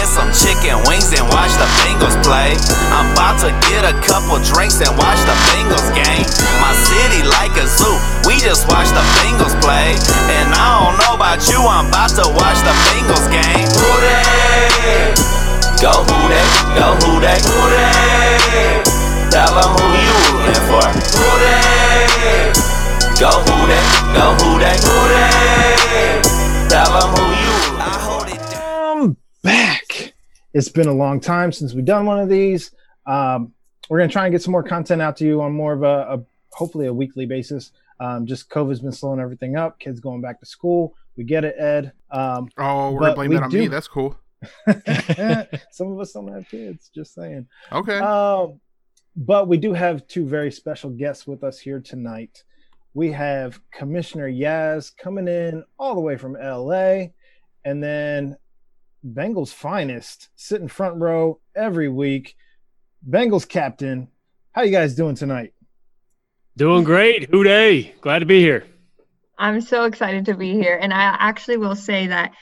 get some chicken wings and watch the Bengals play. I'm about to get a couple drinks and watch the Bengals game. My city like a zoo, we just watch the Bengals play. And I don't know about you, I'm about to watch the Bengals game. Who? Go who they? Go who they? Who? Tell them who you rooting for. Who? Go who they? Go who they? Who? Tell them who you. Back. It's been a long time since we've done one of these. Um, we're gonna try and get some more content out to you on more of a, a hopefully a weekly basis. Um, just COVID's been slowing everything up. Kids going back to school. We get it, Ed. Um, Oh, we're But gonna blame we that on do- me. That's cool. some of us don't have kids. Just saying. Okay. Um, but we do have two very special guests with us here tonight. We have Commissioner Yaz coming in all the way from LA, and then Bengals finest sitting front row every week. Bengals captain, how you guys doing tonight? Doing great. Who Dey? Glad to be here. I'm so excited to be here. And I actually will say that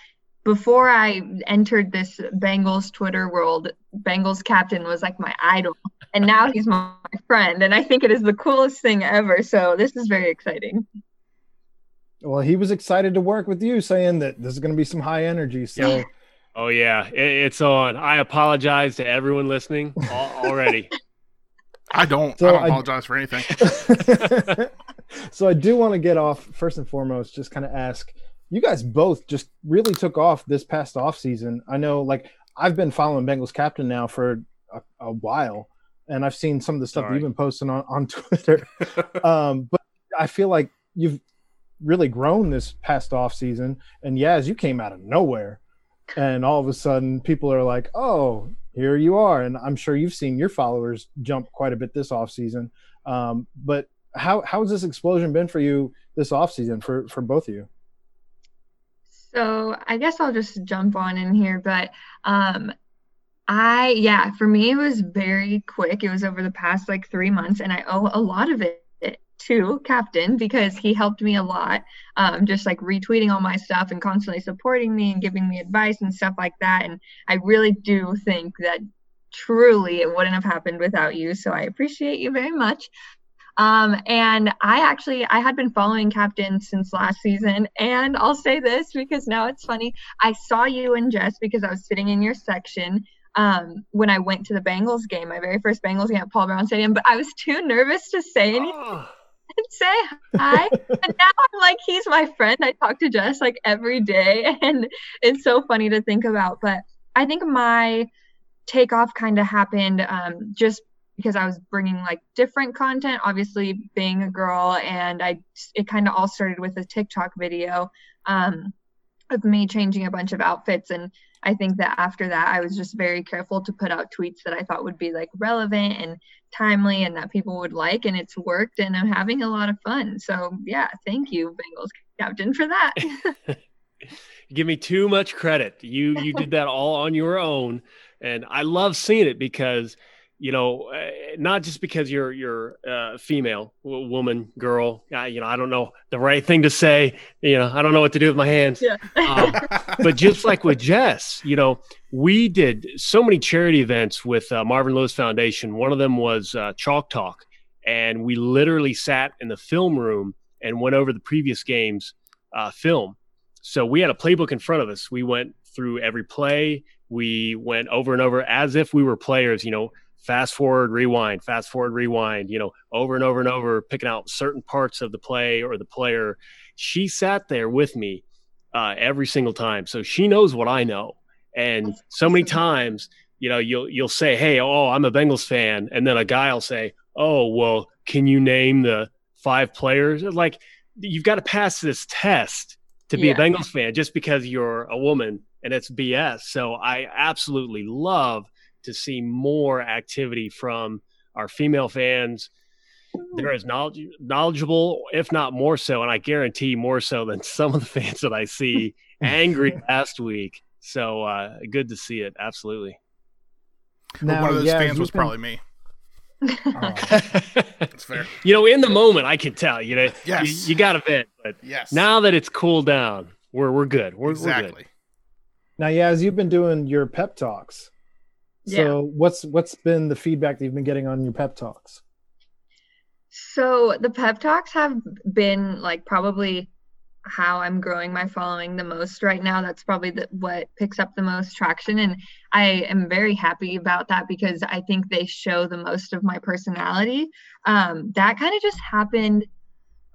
before I entered this Bengals Twitter world, Bengals captain was like my idol. And now he's my friend. And I think it is the coolest thing ever. So this is very exciting. Well, he was excited to work with you, saying that this is going to be some high energy. So, Oh yeah, it, it's on. I apologize to everyone listening already. I don't. So I don't I- apologize for anything. so I do want to get off first and foremost, just kind of ask you guys both just really took off this past off season. I know, like I've been following Bengals captain now for a, a while, and I've seen some of the stuff Sorry. you've been posting on on Twitter. um, but I feel like you've really grown this past off season, and yeah, as you came out of nowhere, and all of a sudden people are like, "Oh, here you are," and I'm sure you've seen your followers jump quite a bit this off season. Um, but how how has this explosion been for you this off season for for both of you? So I guess I'll just jump on in here, but um I yeah, for me it was very quick. It was over the past like 3 months and I owe a lot of it to Captain because he helped me a lot. Um just like retweeting all my stuff and constantly supporting me and giving me advice and stuff like that and I really do think that truly it wouldn't have happened without you. So I appreciate you very much. Um, and I actually I had been following Captain since last season, and I'll say this because now it's funny. I saw you and Jess because I was sitting in your section um, when I went to the Bengals game, my very first Bengals game at Paul Brown Stadium, but I was too nervous to say anything Oh, say hi. and now I'm like, he's my friend. I talk to Jess like every day, and it's so funny to think about. But I think my takeoff kind of happened um, just because I was bringing like different content. Obviously, being a girl, and I it kind of all started with a TikTok video um, of me changing a bunch of outfits and. I think that after that, I was just very careful to put out tweets that I thought would be like relevant and timely and that people would like. And it's worked, and I'm having a lot of fun. So, yeah, thank you, Bengals captain, for that. give me too much credit. You you did that all on your own, and I love seeing it because you know uh, not just because you're you're uh, female, w- woman, girl. I, you know I don't know the right thing to say. You know I don't know what to do with my hands. yeah. Um, but just like with Jess, you know, we did so many charity events with uh, Marvin Lewis Foundation. One of them was uh, Chalk Talk, and we literally sat in the film room and went over the previous games uh, film. So we had a playbook in front of us. We went through every play. We went over and over as if we were players. You know, fast forward, rewind, fast forward, rewind. You know, over and over and over, picking out certain parts of the play or the player. She sat there with me uh, every single time. So she knows what I know. And so many times, you know, you'll you'll say, "Hey, oh, I'm a Bengals fan," and then a guy will say, "Oh, well, can you name the five players?" Like you've got to pass this test to be Yeah. a Bengals fan just because you're a woman, and it's BS. So I absolutely love to see more activity from our female fans. They're as knowledge, knowledgeable, if not more so, and I guarantee more so than some of the fans that I see angry last week. So uh, good to see it. Absolutely. One of those yeah, fans was can- probably me. Oh. That's fair. you know, in the moment, I can tell. You know, Yes. you, you got a bit, but Yes. now that it's cooled down, we're we're good. We're, we're good. exactly. Now, yeah, as you've been doing your pep talks, so Yeah. what's what's been the feedback that you've been getting on your pep talks? So the pep talks have been like probably how I'm growing my following the most right now. That's probably the, what picks up the most traction. And I am very happy about that because I think they show the most of my personality. Um, that kind of just happened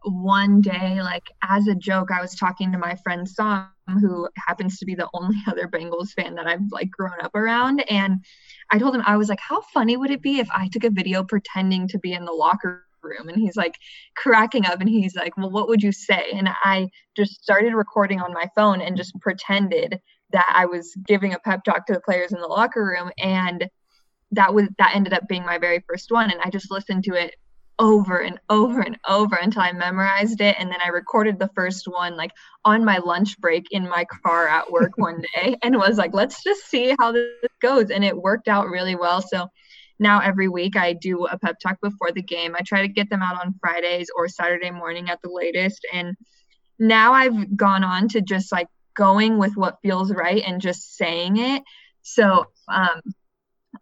one day, like as a joke. I was talking to my friend Sam, who happens to be the only other Bengals fan that I've like grown up around. And I told him, I was like, how funny would it be if I took a video pretending to be in the locker room? And he's like cracking up and he's like, well, what would you say? And I just started recording on my phone and just pretended that I was giving a pep talk to the players in the locker room. And that was, that ended up being my very first one. And I just listened to it over and over and over until I memorized it. And then I recorded the first one like on my lunch break in my car at work one day and was like, let's just see how this goes. And it worked out really well. So now every week I do a pep talk before the game. I try to get them out on Fridays or Saturday morning at the latest. And now I've gone on to just like going with what feels right and just saying it. So um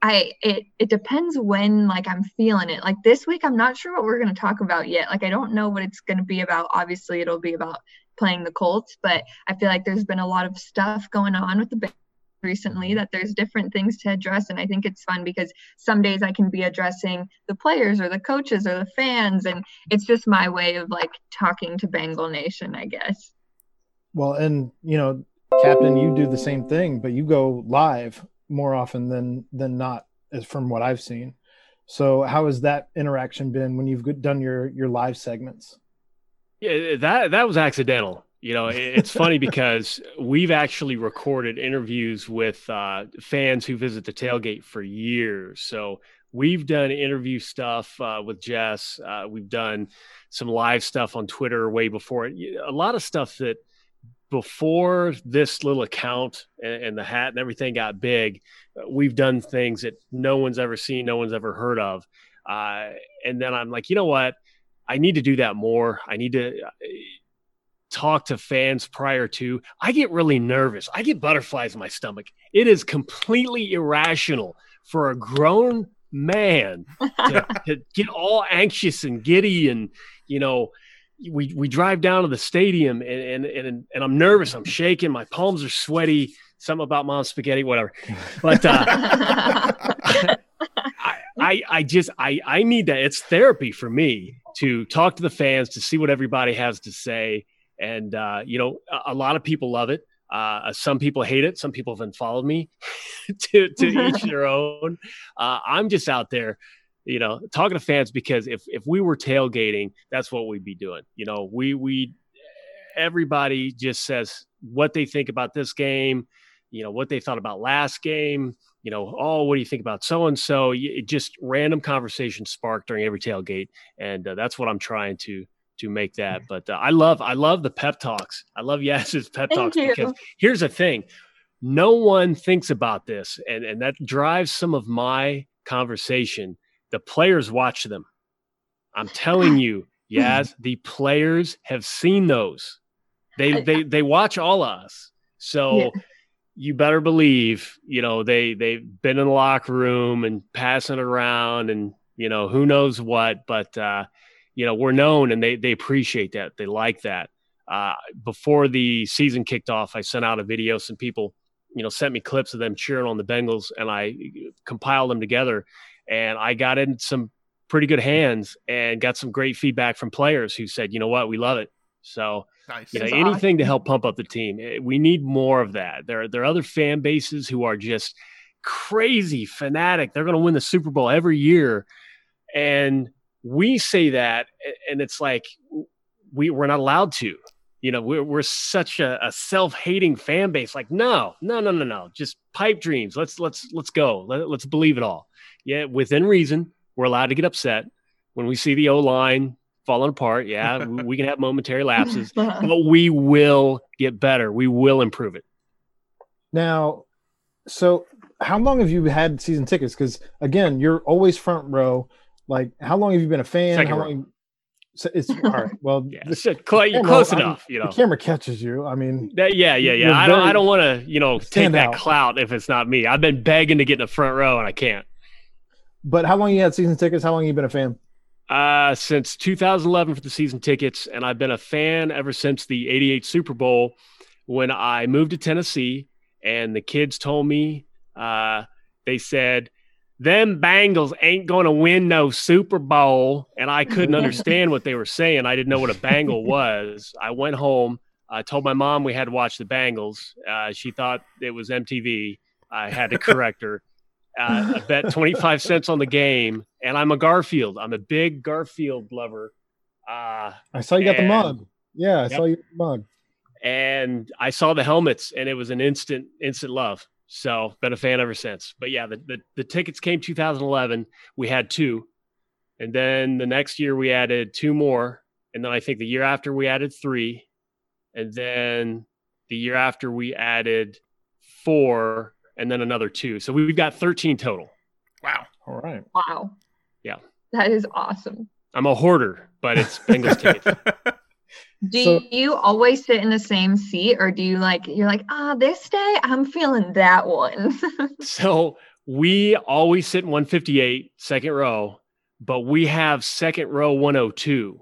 I it it depends when like I'm feeling it. Like this week I'm not sure what we're going to talk about yet. Like I don't know what it's going to be about. Obviously it'll be about playing the Colts, but I feel like there's been a lot of stuff going on with the recently that there's different things to address and I think it's fun because some days I can be addressing the players or the coaches or the fans and it's just my way of like talking to Bengal Nation, I guess. Well, and you know, Captain, you do the same thing, but you go live more often than than not, as from what I've seen. So, how has that interaction been when you've done your your live segments? Yeah, that that was accidental. You know, it's funny because we've actually recorded interviews with uh, fans who visit the tailgate for years. So we've done interview stuff uh, with Jess. Uh, we've done some live stuff on Twitter way before it. A lot of stuff that before this little account and, and the hat and everything got big, we've done things that no one's ever seen, no one's ever heard of. Uh, and then I'm like, you know what? I need to do that more. I need to uh, talk to fans prior to. I get really nervous. I get butterflies in my stomach. It is completely irrational for a grown man to, to get all anxious and giddy and you know we we drive down to the stadium and and and, and I'm nervous. I'm shaking. My palms are sweaty. Something about mom spaghetti, whatever. But uh, I, I I just I I need that. It's therapy for me to talk to the fans to see what everybody has to say. And uh, you know, a, a lot of people love it. Uh, some people hate it. Some people have unfollowed me. to to each their own. Uh, I'm just out there, you know, talking to fans because if if we were tailgating, that's what we'd be doing. You know, we we everybody just says what they think about this game. You know what they thought about last game you know, oh, what do you think about so and so? Just random conversation sparked during every tailgate, and uh, that's what I'm trying to to make that. But uh, I love I love the pep talks. I love Yaz's pep Thank talks you. because here's the thing: no one thinks about this, and and that drives some of my conversation. The players watch them. I'm telling you, Yaz, the players have seen those. They they they watch all of us. So Yeah. you better believe, you know, they they've been in the locker room and passing it around and you know, who knows what, but uh, you know, we're known and they they appreciate that. They like that. Uh, before the season kicked off, I sent out a video. Some people, you know, sent me clips of them cheering on the Bengals, and I compiled them together. And I got in some pretty good hands and got some great feedback from players who said, you know what, we love it. So Nice. you know, anything to help pump up the team. Eh, We need more of that. There, are, there are other fan bases who are just crazy fanatic. They're going to win the Super Bowl every year, and we say that, and it's like we we're not allowed to. You know, we're we're such a, a self-hating fan base. Like, no, no, no, no, no. Just pipe dreams. Let's let's let's go. Let, let's believe it all. Yeah, within reason, we're allowed to get upset when we see the O line falling apart. Yeah, we, we can have momentary lapses uh-huh. but we will get better. We will improve it. Now, so how long have you had season tickets? Because again, you're always front row. Like, how long have you been a fan? Second how row. long? So it's all right. Well, Yeah, the so cl- you're camera- close I mean, enough, you know. the camera catches you. I mean, That, yeah, yeah, yeah. I don't, I don't want to, you know, take stand that out. clout if it's not me. I've been begging to get in the front row and I can't. But how long you had season tickets? How long you been a fan? Uh, since 2011 for the season tickets, and I've been a fan ever since the '88 Super Bowl when I moved to Tennessee. And the kids told me, uh, they said, "Them Bengals ain't going to win no Super Bowl," and I couldn't understand what they were saying. I didn't know what a Bengal was. I went home. I told my mom we had to watch the Bengals. Uh, she thought it was MTV. I had to correct her. Uh, I bet 25 cents on the game, and I'm a Garfield. I'm a big Garfield lover. Uh, I saw you got the mug. Yeah, I Yep. saw you got the mug. and I saw the helmets, and it was an instant, instant love. So, been a fan ever since. But yeah, the, the, the tickets came 2011. We had two. And then the next year, we added two more. And then I think the year after, we added three. And then the year after, we added four, and then another two. So we've got 13 total. Wow. All right. Wow. Yeah. That is awesome. I'm a hoarder, but it's Bengals tickets. Do So- you always sit in the same seat or do you like you're like, ah, this day I'm feeling that one? So we always sit in 158, second row, but we have second row 102.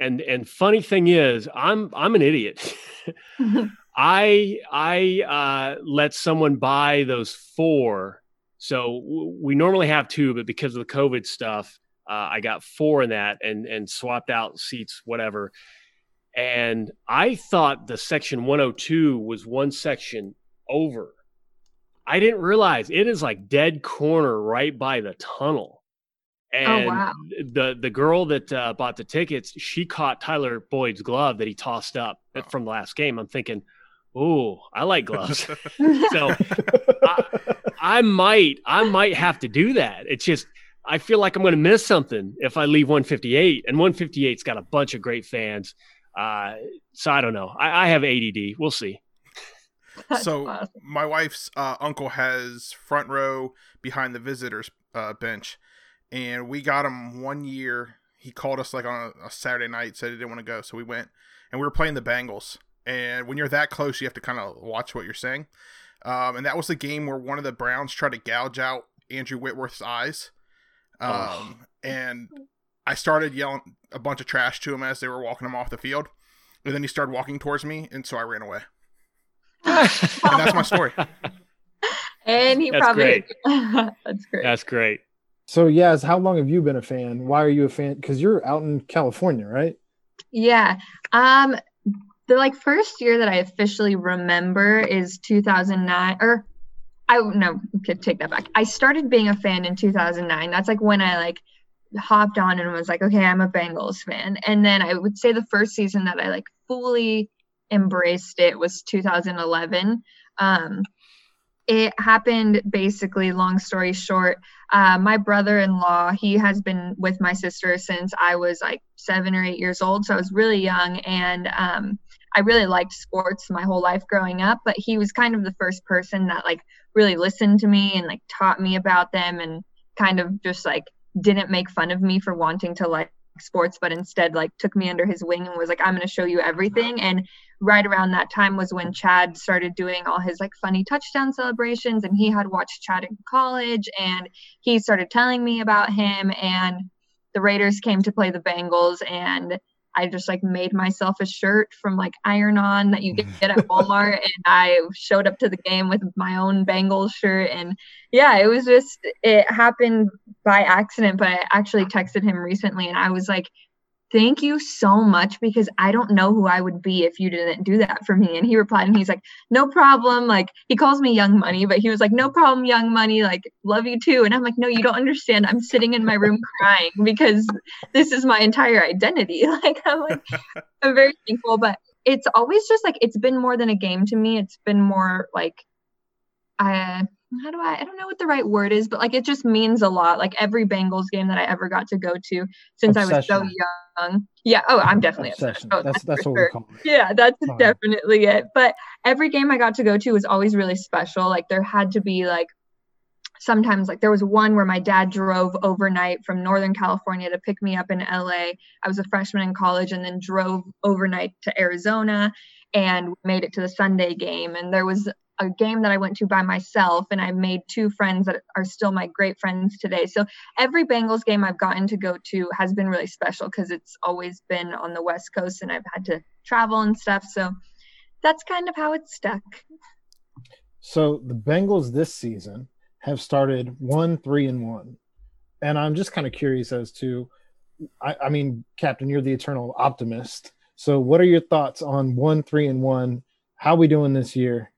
And and funny thing is, I'm I'm an idiot. I I uh, let someone buy those four. So w- we normally have two, but because of the COVID stuff, uh, I got four in that and and swapped out seats, whatever. And I thought the section 102 was one section over. I didn't realize it is like dead corner right by the tunnel. And wow. the the girl that uh, bought the tickets, she caught Tyler Boyd's glove that he tossed up Oh. from the last game. I'm thinking, oh, I like gloves. so I, I might I might have to do that. It's just I feel like I'm going to miss something if I leave 158, and 158's got a bunch of great fans. Uh, so I don't know. I, I have ADD. We'll see. That's so awesome. my wife's uh, uncle has front row behind the visitors uh, bench, and we got him one year. He called us like on a, a Saturday night, said he didn't want to go, so we went, and we were playing the Bengals. And when you're that close, you have to kind of watch what you're saying. Um, and that was the game where one of the Browns tried to gouge out Andrew Whitworth's eyes. Um, Oh. and I started yelling a bunch of trash to him as they were walking him off the field. And then he started walking towards me, and so I ran away. And that's my story. And he That's probably that's great. That's great. So, Yaz, how long have you been a fan? Why are you a fan? Because you're out in California, right? Yeah. Um the like first year that I officially remember is 2009 or I no, could take that back. I started being a fan in 2009. That's like when I like hopped on and was like, okay, I'm a Bengals fan. And then I would say the first season that I like fully embraced it was 2011. Um it happened basically long story short uh, my brother-in-law he has been with my sister since i was like seven or eight years old so i was really young and um, i really liked sports my whole life growing up but he was kind of the first person that like really listened to me and like taught me about them and kind of just like didn't make fun of me for wanting to like sports but instead like took me under his wing and was like i'm going to show you everything. And right around that time was when chad started doing all his like funny touchdown celebrations and he had watched chad in college and he started telling me about him and the raiders came to play the bengals and i just like made myself a shirt from like iron on that you get at walmart and i showed up to the game with my own bengals shirt and yeah it was just it happened by accident but i actually texted him recently and i was like thank you so much because i don't know who i would be if you didn't do that for me. And he replied and he's like no problem. Like he calls me young money but he was like no problem young money like love you too. And i'm like no you don't understand. I'm sitting in my room crying because this is my entire identity. Like i'm like i'm very thankful but it's always just like it's been more than a game to me. It's been more like i how do I I don't know what the right word is, but like it just means a lot. Like every Bengals game that I ever got to go to since I was so young. Yeah. Oh, I'm definitely Obsession. obsessed. Oh, that's that's what sure. we call it. Yeah, that's Fine. definitely it. But every game I got to go to was always really special. Like there had to be like sometimes like there was one where my dad drove overnight from northern california to pick me up in la i was a freshman in college and then drove overnight to arizona and made it to the sunday game and there was a game that I went to by myself, and I made two friends that are still my great friends today. So every Bengals game I've gotten to go to has been really special because it's always been on the West Coast, and I've had to travel and stuff. So that's kind of how it's stuck. So the Bengals this season have started one, three, and one, and I'm just kind of curious as to, I, I mean, Captain, you're the eternal optimist. So what are your thoughts on one, three, and one? How we doing this year?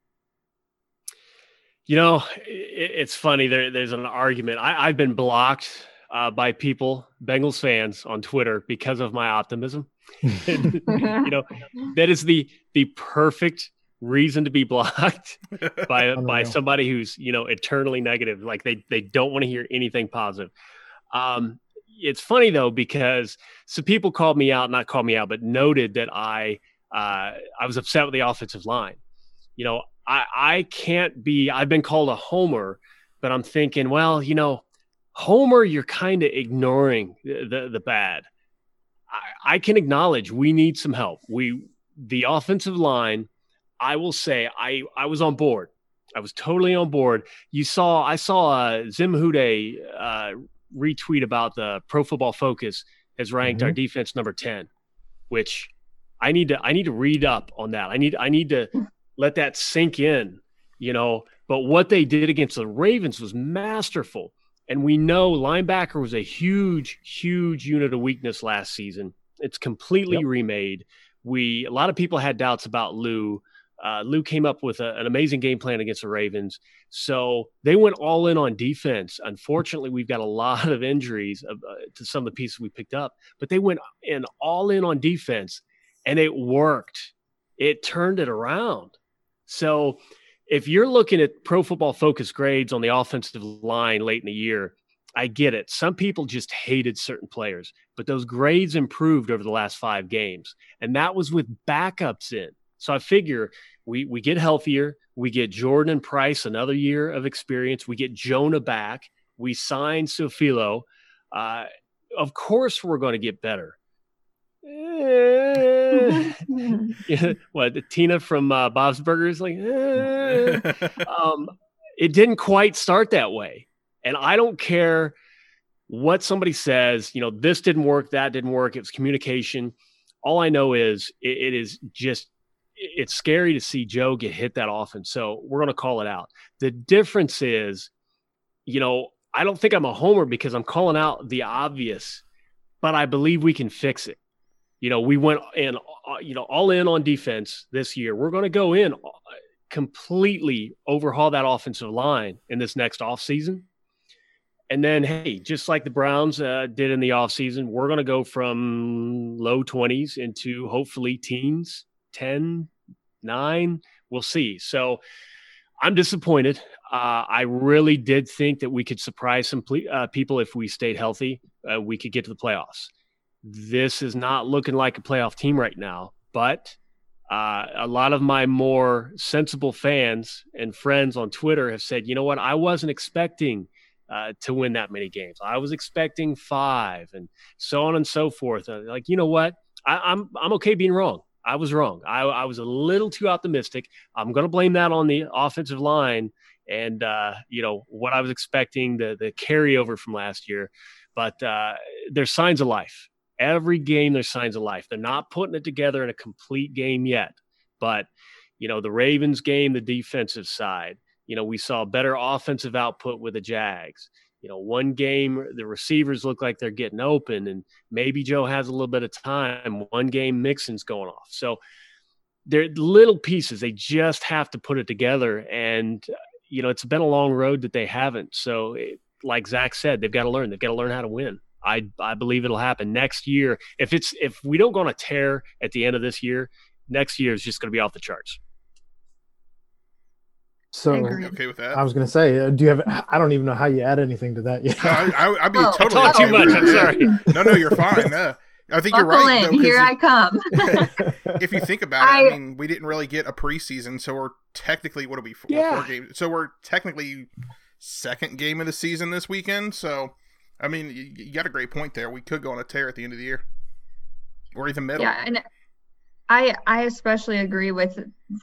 You know, it, it's funny. There, there's an argument. I, have been blocked uh, by people, Bengals fans, on Twitter because of my optimism. and, you know, that is the the perfect reason to be blocked by by somebody who's you know eternally negative. Like they they don't want to hear anything positive. Um, it's funny though because some people called me out, not called me out, but noted that I uh, I was upset with the offensive line. You know, I, I can't be, I've been called a homer, but I'm thinking, well, you know, homer, you're kind of ignoring the, the, the bad. I, I can acknowledge we need some help. We, the offensive line, I will say, I, I was on board. I was totally on board. You saw, I saw uh, Zim Hude uh, retweet about the Pro Football Focus has ranked mm-hmm. our defense number 10, which I need to I need to read up on that. I need I need to let that sink in, you know. But what they did against the Ravens was masterful. And we know linebacker was a huge, huge unit of weakness last season. It's completely yep. remade. We a lot of people had doubts about Lou. Uh, Lou came up with a, an amazing game plan against the Ravens. So they went all in on defense. Unfortunately, we've got a lot of injuries of, uh, to some of the pieces we picked up, but they went in all in on defense and it worked. It turned it around. So if you're looking at pro football focus grades on the offensive line late in the year, I get it. Some people just hated certain players, but those grades improved over the last five games. And that was with backups in. So I figure we, we get healthier. We get Jordan and Price another year of experience. We get Jonah back. We sign Su'a-Filo. Uh, of course, we're going to get better. yeah, what Tina from uh, Bob's Burgers like, eh. um, it didn't quite start that way, and I don't care what somebody says. You know, this didn't work, that didn't work. It was communication. All I know is it, it is just it's scary to see Joe get hit that often. So we're going to call it out. The difference is, you know, I don't think I'm a homer because I'm calling out the obvious, but I believe we can fix it you know, we went in, uh, you know, all in on defense this year. We're going to go in uh, completely overhaul that offensive line in this next offseason. And then, hey, just like the Browns uh, did in the offseason, we're going to go from low 20s into hopefully teens, 10, 9. We'll see. So I'm disappointed. Uh, I really did think that we could surprise some ple- uh, people if we stayed healthy. Uh, we could get to the playoffs this is not looking like a playoff team right now. But uh, a lot of my more sensible fans and friends on Twitter have said, you know what, I wasn't expecting uh, to win that many games. I was expecting five, and so on and so forth. Like, you know what, I, I'm I'm okay being wrong. I was wrong. I, I was a little too optimistic. I'm going to blame that on the offensive line and uh, you know what I was expecting the the carryover from last year. But uh, there's signs of life every game there's signs of life. They're not putting it together in a complete game yet, but you know the Ravens game, the defensive side. You know we saw better offensive output with the Jags. You know, one game the receivers look like they're getting open, and maybe Joe has a little bit of time. One game Mixon's going off, so they're little pieces. They just have to put it together, and you know it's been a long road that they haven't. So, it, like Zach said, they've got to learn. They've got to learn how to win. I I believe it'll happen next year. If it's if we don't go on a tear at the end of this year, next year is just going to be off the charts. So okay with that? I was going to say, uh, do you have? I don't even know how you add anything to that yet. I, would be oh, totally talk too much. I'm sorry. no, no, you're fine. No. I think Buckle you're right. Though, Here I come. if you think about I, it, I mean, we didn't really get a preseason, so we're technically what are we four, yeah. four games? So we're technically second game of the season this weekend. So, I mean, you, got a great point there. We could go on a tear at the end of the year, or even middle. Yeah, and I I especially agree with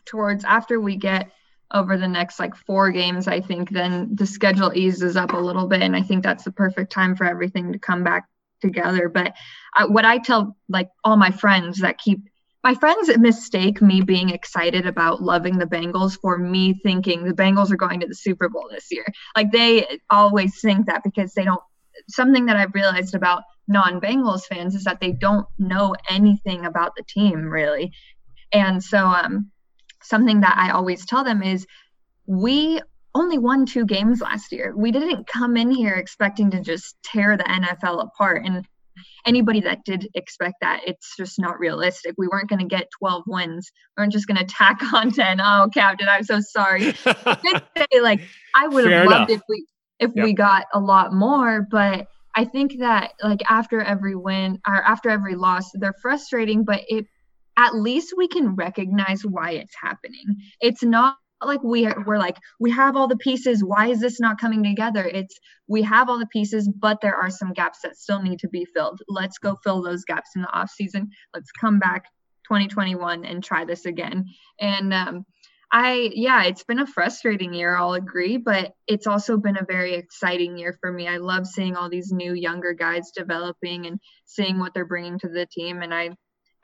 towards after we get over the next like four games, I think then the schedule eases up a little bit, and I think that's the perfect time for everything to come back together. But uh, what I tell like all my friends that keep my friends mistake me being excited about loving the Bengals for me thinking the Bengals are going to the Super Bowl this year. Like they always think that because they don't. Something that I've realized about non-Bengals fans is that they don't know anything about the team really, and so um, something that I always tell them is we only won two games last year. We didn't come in here expecting to just tear the NFL apart. And anybody that did expect that, it's just not realistic. We weren't going to get 12 wins. We weren't just going to tack on 10. Oh, Captain, I'm so sorry. say, like I would have loved enough. if we if yep. we got a lot more, but I think that like after every win or after every loss, they're frustrating, but it at least we can recognize why it's happening. It's not like we we're like we have all the pieces why is this not coming together it's we have all the pieces but there are some gaps that still need to be filled let's go fill those gaps in the off season let's come back 2021 and try this again and um, i yeah it's been a frustrating year i'll agree but it's also been a very exciting year for me i love seeing all these new younger guys developing and seeing what they're bringing to the team and i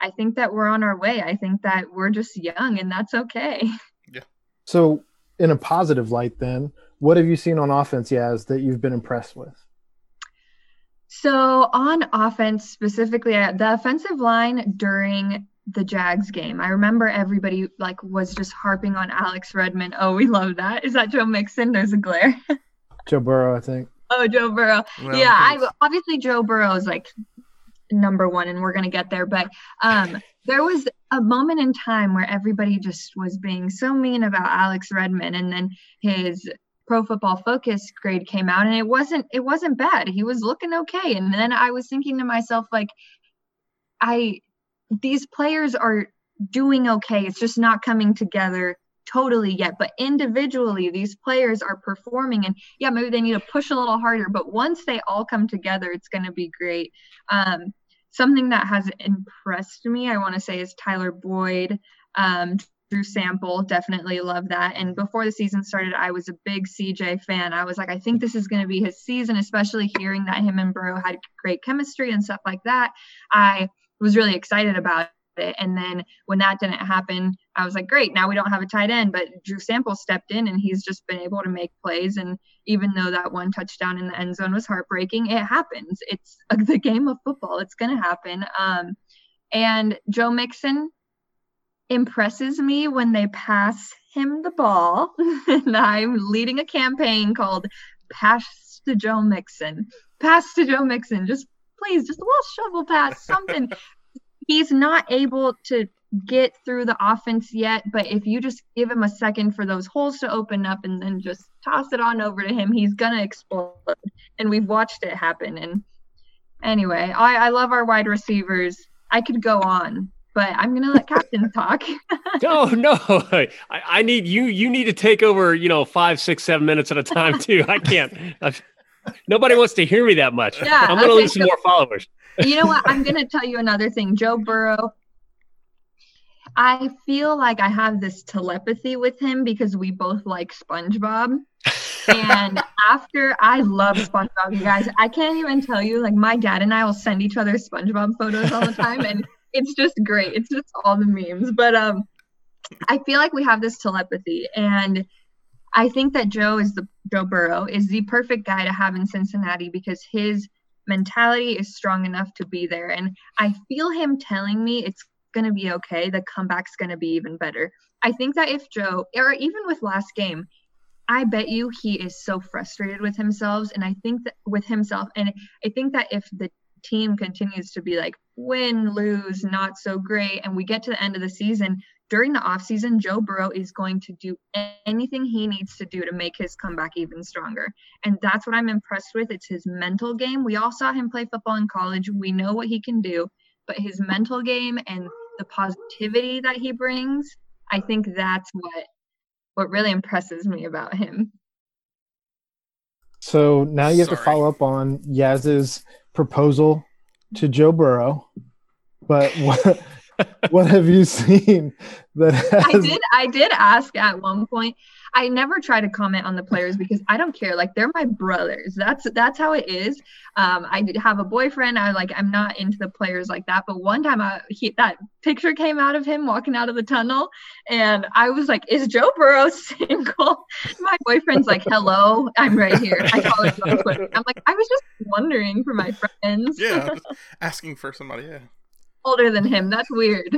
i think that we're on our way i think that we're just young and that's okay Yeah. So, in a positive light, then, what have you seen on offense, Yaz, that you've been impressed with? So, on offense specifically, uh, the offensive line during the Jags game, I remember everybody like was just harping on Alex Redmond. Oh, we love that. Is that Joe Mixon? There's a glare. Joe Burrow, I think. Oh, Joe Burrow. Well, yeah, I obviously Joe Burrow is like number one, and we're gonna get there. But um, there was a moment in time where everybody just was being so mean about Alex Redmond and then his pro football focus grade came out and it wasn't it wasn't bad. He was looking okay. And then I was thinking to myself like I these players are doing okay. It's just not coming together totally yet. But individually, these players are performing, and yeah, maybe they need to push a little harder. But once they all come together, it's going to be great. Um, something that has impressed me, I want to say, is Tyler Boyd. Um, Drew Sample, definitely love that. And before the season started, I was a big CJ fan. I was like, I think this is going to be his season, especially hearing that him and Burrow had great chemistry and stuff like that. I was really excited about it. And then when that didn't happen, I was like, great, now we don't have a tight end. But Drew Sample stepped in and he's just been able to make plays. And even though that one touchdown in the end zone was heartbreaking, it happens. It's the game of football, it's going to happen. Um, and Joe Mixon impresses me when they pass him the ball. and I'm leading a campaign called Pass to Joe Mixon. Pass to Joe Mixon. Just please, just a little shovel pass, something he's not able to get through the offense yet, but if you just give him a second for those holes to open up and then just toss it on over to him, he's gonna explode. And we've watched it happen. And anyway, I, I love our wide receivers. I could go on, but I'm gonna let Captain talk. no, no, I, I, need you. You need to take over. You know, five, six, seven minutes at a time too. I can't. Nobody wants to hear me that much. Yeah, I'm gonna okay, lose some more followers you know what? I'm going to tell you another thing. Joe Burrow, I feel like I have this telepathy with him because we both like SpongeBob. and after I love SpongeBob, you guys, I can't even tell you. Like my dad and I will send each other SpongeBob photos all the time, and it's just great. It's just all the memes. But um, I feel like we have this telepathy, and I think that Joe is the Joe Burrow is the perfect guy to have in Cincinnati because his mentality is strong enough to be there. And I feel him telling me it's going to be okay. The comeback's going to be even better. I think that if Joe, or even with last game, I bet you he is so frustrated with himself. And I think that with himself, and I think that if the team continues to be like win, lose, not so great, and we get to the end of the season, during the offseason, Joe Burrow is going to do anything he needs to do to make his comeback even stronger. And that's what I'm impressed with. It's his mental game. We all saw him play football in college. We know what he can do, but his mental game and the positivity that he brings, I think that's what what really impresses me about him. So now you have to follow up on Yaz's proposal to Joe Burrow. But what what have you seen that I did I did ask at one point. I never try to comment on the players because I don't care. Like they're my brothers. That's that's how it is. Um, I did have a boyfriend. I like I'm not into the players like that. But one time I he, that picture came out of him walking out of the tunnel, and I was like, "Is Joe Burrow single?" My boyfriend's like, "Hello, I'm right here." I call it on Twitter. I'm like, I was just wondering for my friends Yeah, just asking for somebody. Yeah. Older than him. That's weird.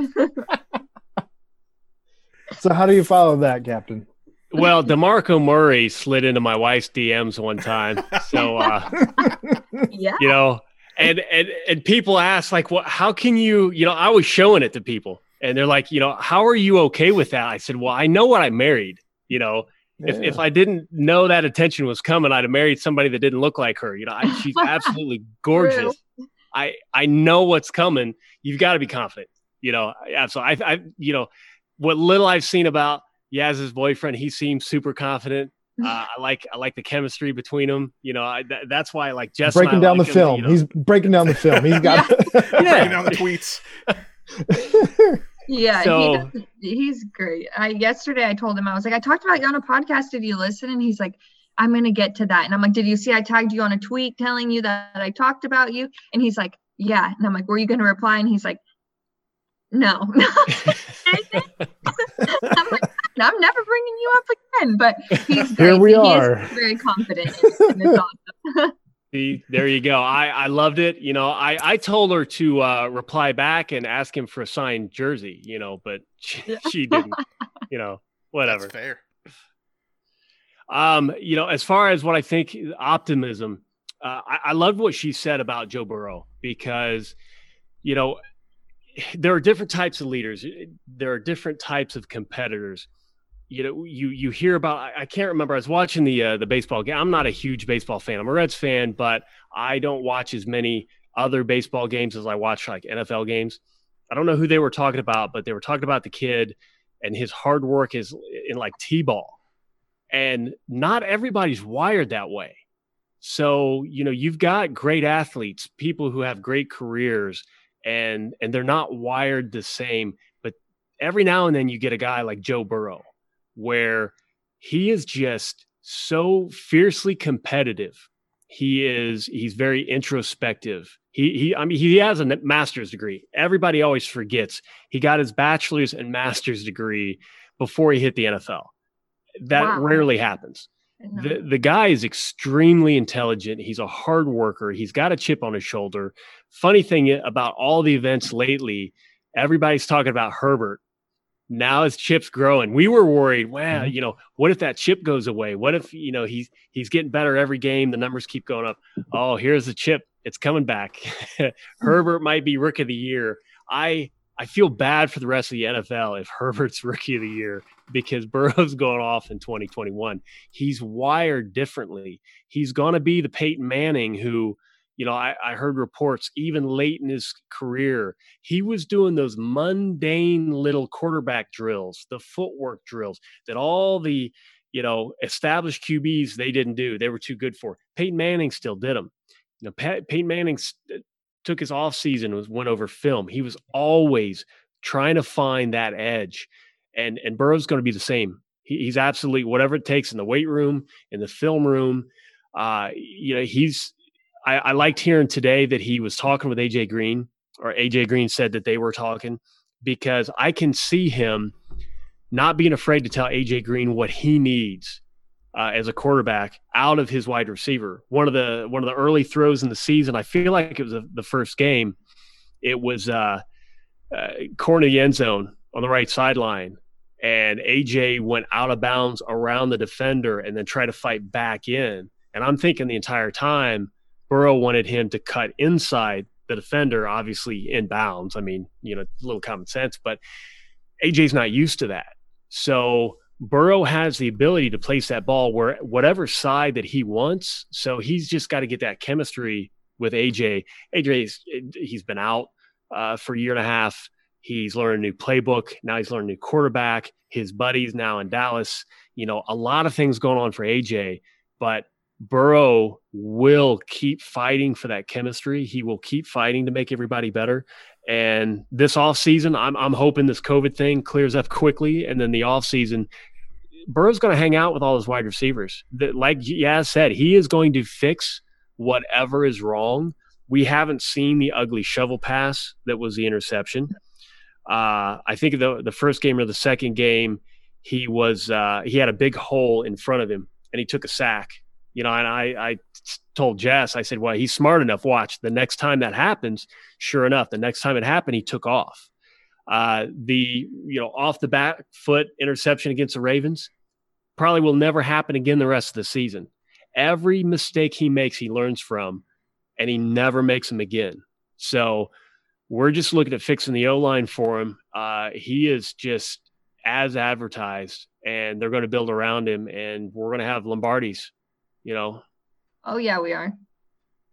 so how do you follow that, Captain? Well, DeMarco Murray slid into my wife's DMs one time. So, uh, yeah. you know, and, and, and people ask like, what, how can you, you know, I was showing it to people and they're like, you know, how are you okay with that? I said, well, I know what I married, you know, if, if I didn't know that attention was coming, I'd have married somebody that didn't look like her. You know, I, she's absolutely gorgeous. I, I know what's coming. You've got to be confident, you know, yeah. So I, I, you know, what little I've seen about Yaz's boyfriend, he seems super confident. Uh, I like I like the chemistry between them. You know, I, th- that's why I like Jess. and I breaking down the him, film. you know. He's breaking down the film. He's got Breaking down the tweets. Yeah, So- he does, he's great. I yesterday I told him I was like, I talked about you on a podcast. Did you listen? And he's like, I'm gonna get to that. And I'm like, Did you see I tagged you on a tweet telling you that I talked about you? And he's like, Yeah. And I'm like, Were you gonna reply? And he's like, No. I'm like, I'm never bringing you up again. But he's great. Here we He is are. very confident. And it's awesome. See, there you go. I, I loved it. You know, I, I told her to uh, reply back and ask him for a signed jersey, you know, but she, she didn't, you know, whatever. That's fair. Um, you know, as far as what I think optimism, uh, I, I loved what she said about Joe Burrow because, you know, there are different types of leaders. There are different types of competitors. You know, you you hear about. I, I can't remember. I was watching the uh, the baseball game. I'm not a huge baseball fan. I'm a Reds fan, but I don't watch as many other baseball games as I watch like NFL games. I don't know who they were talking about, but they were talking about the kid and his hard work is in like t-ball and not everybody's wired that way. So you know you've got great athletes people who have great careers and and they're not wired the same but every now and then you get a guy like joe burrow where he is just so fiercely competitive. He is he's very introspective. He he i mean he has a master's degree. Everybody always forgets he got his bachelor's and master's degree before he hit the nfl that Wow. rarely happens No. the, the guy is extremely intelligent. He's a hard worker. He's got a chip on his shoulder. Funny thing about all the events lately, everybody's talking about Herbert. Now his chip's growing. We were worried, well, mm-hmm. you know, what if that chip goes away? What if, you know, he's he's getting better every game, the numbers keep going up. Oh, here's the chip. It's coming back. Herbert mm-hmm. might be rookie of the year. I I feel bad for the rest of the NFL if Herbert's rookie of the year because Burrow's going off in 2021 he's wired differently. He's going to be the Peyton Manning who, you know, I, I heard reports even late in his career, he was doing those mundane little quarterback drills, the footwork drills that all the, you know, established QBs they didn't do. They were too good for. Peyton Manning still did them. You know, Peyton Manning st- uh, took his off season was went over film. He was always trying to find that edge, and and Burrow's going to be the same. He, he's absolutely whatever it takes in the weight room, in the film room. Uh, you know, he's. I, I liked hearing today that he was talking with AJ Green, or AJ Green said that they were talking, because I can see him not being afraid to tell AJ Green what he needs uh, as a quarterback out of his wide receiver. One of the one of the early throws in the season, I feel like it was the the first game. It was uh, uh, corner of the end zone on the right sideline, and AJ went out of bounds around the defender and then tried to fight back in. And I'm thinking the entire time, Burrow wanted him to cut inside the defender, obviously in bounds. I mean, you know, a little common sense, but AJ's not used to that. So Burrow has the ability to place that ball where whatever side that he wants. So he's just got to get that chemistry with AJ. AJ's he's been out uh, for a year and a half. He's learned a new playbook. Now he's learned a new quarterback. His buddies now in Dallas. You know, a lot of things going on for AJ, but Burrow will keep fighting for that chemistry. He will keep fighting to make everybody better. And this off season, I'm I'm hoping this COVID thing clears up quickly, and then the off season, Burrow's going to hang out with all his wide receivers. That, like Yaz said, he is going to fix whatever is wrong. We haven't seen the ugly shovel pass that was the interception. Uh, I think the the first game or the second game, he was uh, he had a big hole in front of him, and he took a sack. You know, and I I told Jess, I said, well, he's smart enough. Watch the next time that happens. Sure enough, the next time it happened, he took off. Uh, the you know off the back foot interception against the Ravens probably will never happen again the rest of the season. Every mistake he makes, he learns from, and he never makes them again. So we're just looking at fixing the O line for him. Uh, he is just as advertised, and they're going to build around him, and we're going to have Lombardi's. You know. Oh yeah, we are.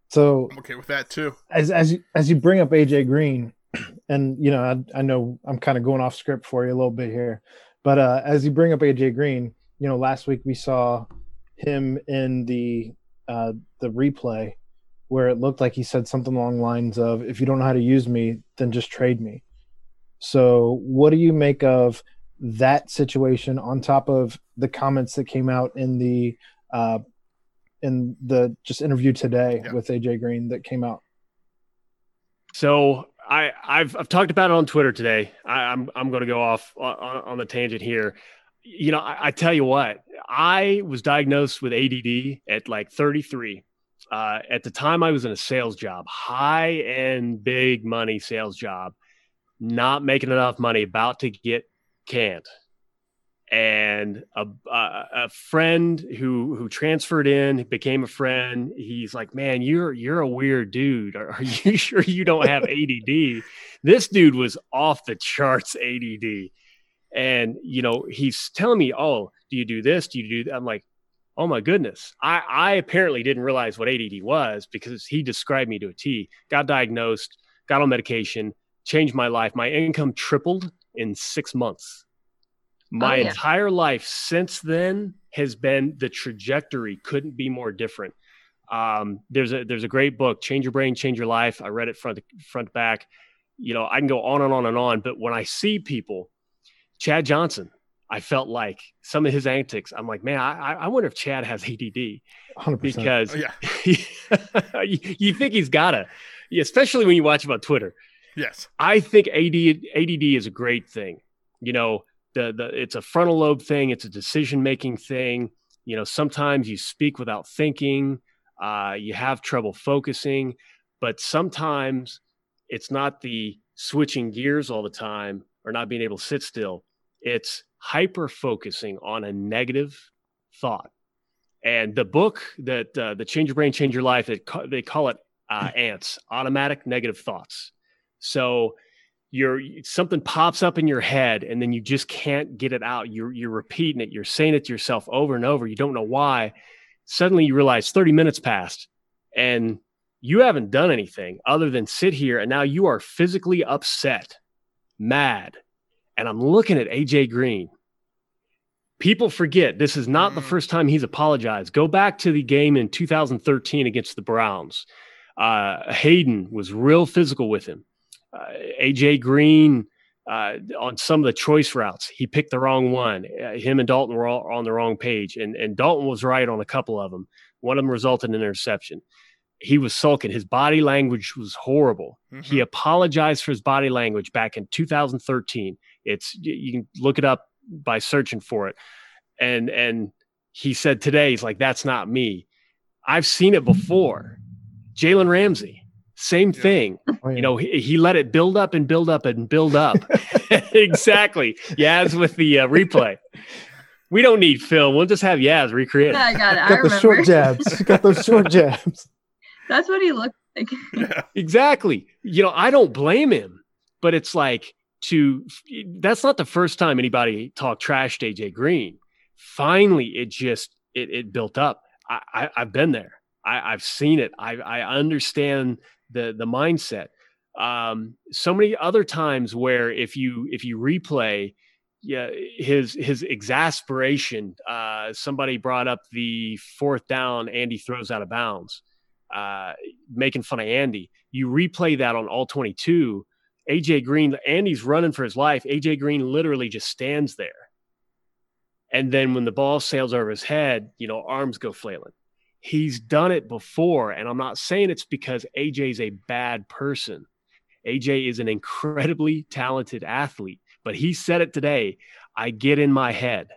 So I'm okay with that too. As as you, as you bring up AJ Green, and you know I, I know I'm kind of going off script for you a little bit here, but uh, as you bring up AJ Green, you know last week we saw him in the uh, the replay where it looked like he said something along the lines of if you don't know how to use me then just trade me so what do you make of that situation on top of the comments that came out in the uh, in the just interview today yeah. with AJ Green that came out? So I I've I've talked about it on Twitter today. I, am I'm, I'm going to go off on, on, the tangent here. You know, I, I, tell you what, I was diagnosed with ADD at like 33. Uh, at the time, I was in a sales job, high end, big money sales job, not making enough money, about to get canned. And a, a, a, friend who who transferred in became a friend he's like man you're you're a weird dude. Are, are you sure you don't have add this dude was off the charts add and you know he's telling me oh do you do this? Do you do that i'm like oh my goodness i i apparently didn't realize what add was because he described me to a t got diagnosed got on medication changed my life my income tripled in six months my oh, yeah. entire life since then has been the trajectory couldn't be more different. Um, there's a there's a great book, Change Your Brain, Change Your Life. I read it front front back. You know, I can go on and on and on. But when I see people, Chad Johnson, I felt like some of his antics. I'm like, man, I, I wonder if Chad has ADD 100%. because oh, yeah. you, you think he's gotta, especially when you watch him on Twitter. Yes, I think AD, ADD is a great thing. You know, the the it's a frontal lobe thing it's a decision making thing you know sometimes you speak without thinking uh, you have trouble focusing but sometimes it's not the switching gears all the time or not being able to sit still it's hyper focusing on a negative thought. And the book that uh, the change your brain change your life it, they call it uh, ants automatic negative thoughts. So you're something pops up in your head and then you just can't get it out. You're you're repeating it. You're saying it to yourself over and over. You don't know why. Suddenly you realize 30 minutes passed and you haven't done anything other than sit here and now you are physically upset mad and i'm looking at aj green people forget this is not the mm. first time he's apologized go back to the game in 2013 against the browns uh, haden was real physical with him uh, AJ Green uh, on some of the choice routes. He picked the wrong one. Uh, him and Dalton were all on the wrong page, and and Dalton was right on a couple of them. One of them resulted in an interception. He was sulking. His body language was horrible. Mm-hmm. He apologized for his body language back in 2013. It's you can look it up by searching for it. And and he said today, he's like, that's not me. I've seen it before. Jalen Ramsey same yeah. thing. Oh, yeah. You know, he, he, let it build up and build up and build up. exactly. Yaz with the uh, replay. We don't need film. We'll just have Yaz recreate. Yeah, I got it. got I remember. the short jabs. got those short jabs. That's what he looked like. exactly. You know, I don't blame him, but it's like to that's not the first time anybody talked trash to AJ Green. Finally, it just it, it built up. I, I I've been there. I, have seen it. I, I understand the the mindset. Um, so many other times where if you if you replay, yeah, his his exasperation. Uh, somebody brought up the fourth down. Andy throws out of bounds, uh, making fun of Andy. You replay that on all twenty two. AJ Green, Andy's running for his life. AJ Green literally just stands there, and then when the ball sails over his head, you know, arms go flailing. He's done it before, and I'm not saying it's because AJ's a bad person. AJ is an incredibly talented athlete but he said it today. I get in my head.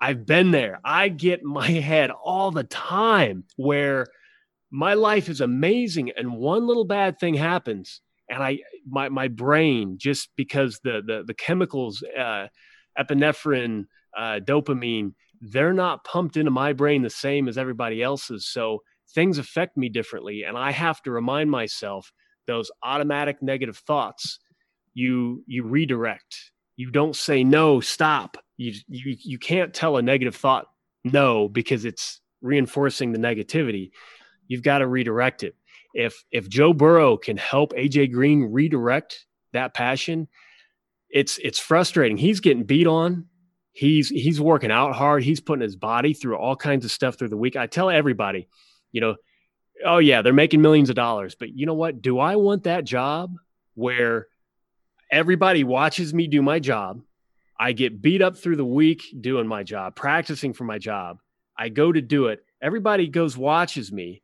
I've been there. I get my head all the time where my life is amazing and one little bad thing happens and I my my brain just because the the the chemicals uh, epinephrine, uh, dopamine, they're not pumped into my brain the same as everybody else's. So things affect me differently and I have to remind myself those automatic negative thoughts you you redirect. You don't say no stop. You you you can't tell a negative thought no because it's reinforcing the negativity. You've got to redirect it if if joe burrow can help aj green redirect that passion it's it's frustrating he's getting beat on he's he's working out hard he's putting his body through all kinds of stuff through the week i tell everybody you know oh yeah they're making millions of dollars but you know what do i want that job where everybody watches me do my job. I get beat up through the week doing my job, practicing for my job. I go to do it. Everybody goes, watches me,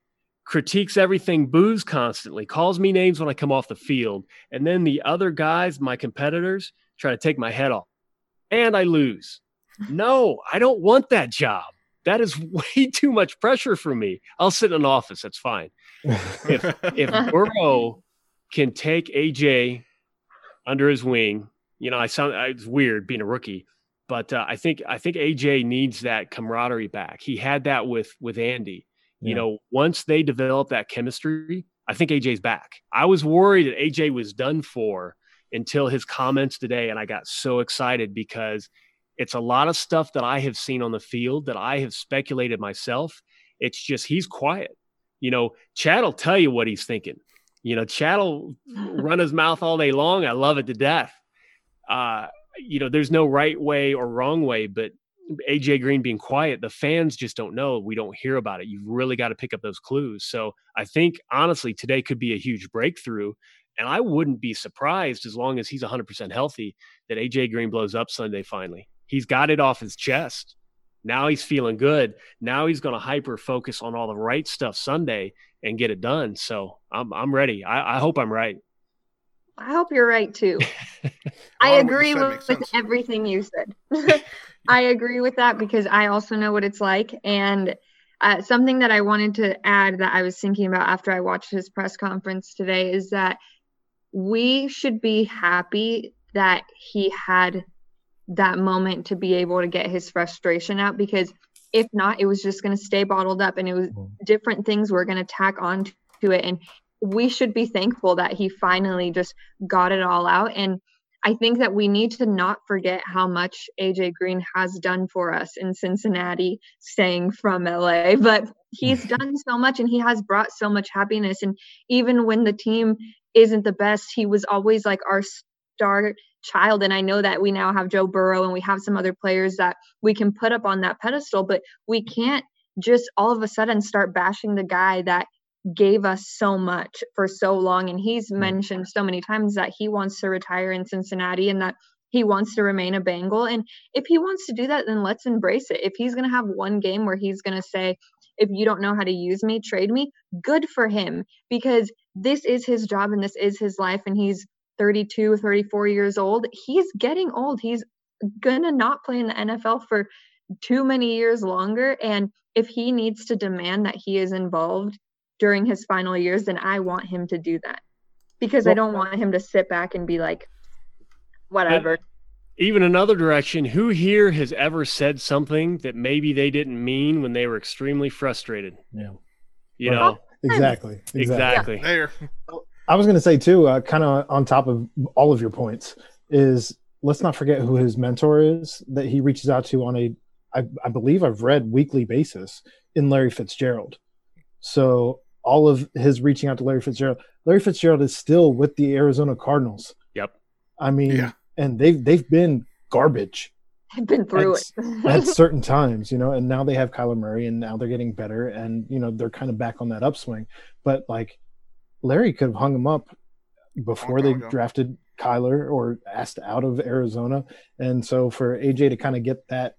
critiques everything, boos constantly, calls me names when I come off the field. And then the other guys, my competitors, try to take my head off. And I lose. No, I don't want that job. That is way too much pressure for me. I'll sit in an office. That's fine. if if Burrow can take AJ under his wing. You know, I sound it's weird being a rookie, but uh, I think I think AJ needs that camaraderie back. He had that with with Andy. Yeah. You know, once they develop that chemistry, I think AJ's back. I was worried that AJ was done for until his comments today, and I got so excited because it's a lot of stuff that I have seen on the field that I have speculated myself. It's just he's quiet. You know, Chad will tell you what he's thinking. You know, Chad will run his mouth all day long. I love it to death. Uh, you know, there's no right way or wrong way, but AJ Green being quiet, the fans just don't know. We don't hear about it. You've really got to pick up those clues. So I think honestly, today could be a huge breakthrough. And I wouldn't be surprised as long as he's 100% healthy that AJ Green blows up Sunday finally. He's got it off his chest. Now he's feeling good. Now he's going to hyper focus on all the right stuff Sunday and get it done. So I'm I'm ready. I, I hope I'm right. I hope you're right too. I agree with, with everything you said. I agree with that because I also know what it's like. And uh, something that I wanted to add that I was thinking about after I watched his press conference today is that we should be happy that he had that moment to be able to get his frustration out because if not, it was just going to stay bottled up and it was mm-hmm. different things were going to tack on to it. And we should be thankful that he finally just got it all out. And I think that we need to not forget how much AJ Green has done for us in Cincinnati, staying from LA. But he's done so much and he has brought so much happiness. And even when the team isn't the best, he was always like our star child. And I know that we now have Joe Burrow and we have some other players that we can put up on that pedestal, but we can't just all of a sudden start bashing the guy that gave us so much for so long. And he's mm. mentioned so many times that he wants to retire in Cincinnati and that he wants to remain a Bengal. And if he wants to do that, then let's embrace it. If he's going to have one game where he's going to say, if you don't know how to use me, trade me, good for him because this is his job and this is his life. And he's 32, 34 years old. He's getting old. He's going to not play in the NFL for too many years longer. And if he needs to demand that he is involved during his final years, then I want him to do that because well, I don't want him to sit back and be like, whatever. Even another direction, who here has ever said something that maybe they didn't mean when they were extremely frustrated? Yeah. You know, exactly. Exactly. exactly. There. I was going to say too, uh, kind of on top of all of your points, is let's not forget who his mentor is that he reaches out to on a, I, I believe I've read weekly basis in Larry Fitzgerald. So all of his reaching out to Larry Fitzgerald, Larry Fitzgerald is still with the Arizona Cardinals. Yep. I mean, yeah. and they've they've been garbage. I've been through at, it at certain times, you know, and now they have Kyler Murray and now they're getting better and you know they're kind of back on that upswing. But like Larry could have hung him up before they drafted Kyler or asked out of Arizona. And so for AJ to kind of get that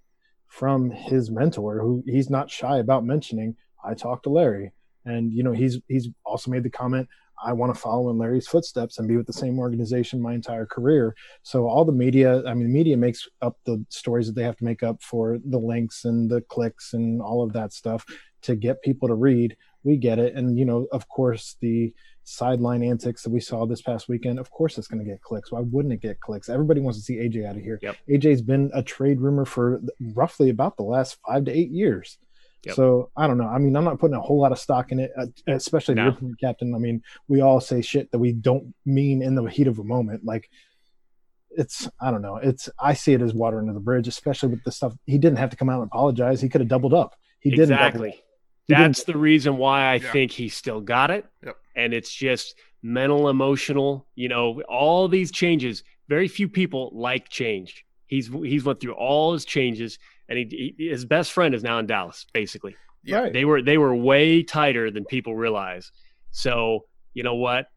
from his mentor, who he's not shy about mentioning, I talked to Larry. And you know, he's he's also made the comment, I want to follow in Larry's footsteps and be with the same organization my entire career. So all the media, I mean, media makes up the stories that they have to make up for the links and the clicks and all of that stuff to get people to read. We get it, and you know, of course, the sideline antics that we saw this past weekend, of course it's going to get clicks. Why wouldn't it get clicks? Everybody wants to see AJ out of here. Yep. AJ's been a trade rumor for roughly about the last five to eight years. Yep. So I don't know. I mean, I'm not putting a whole lot of stock in it, uh, especially no. the captain. I mean, we all say shit that we don't mean in the heat of a moment. Like it's, I don't know. It's, I see it as water under the bridge, especially with the stuff. He didn't have to come out and apologize. He could have doubled up. He didn't. Exactly. That's the reason why I yeah. think he still got it. Yep. And it's just mental, emotional, you know, all these changes. Very few people like change. He's he's went through all his changes, and he, he his best friend is now in Dallas. Basically, yeah, right. they were they were way tighter than people realize. So you know what?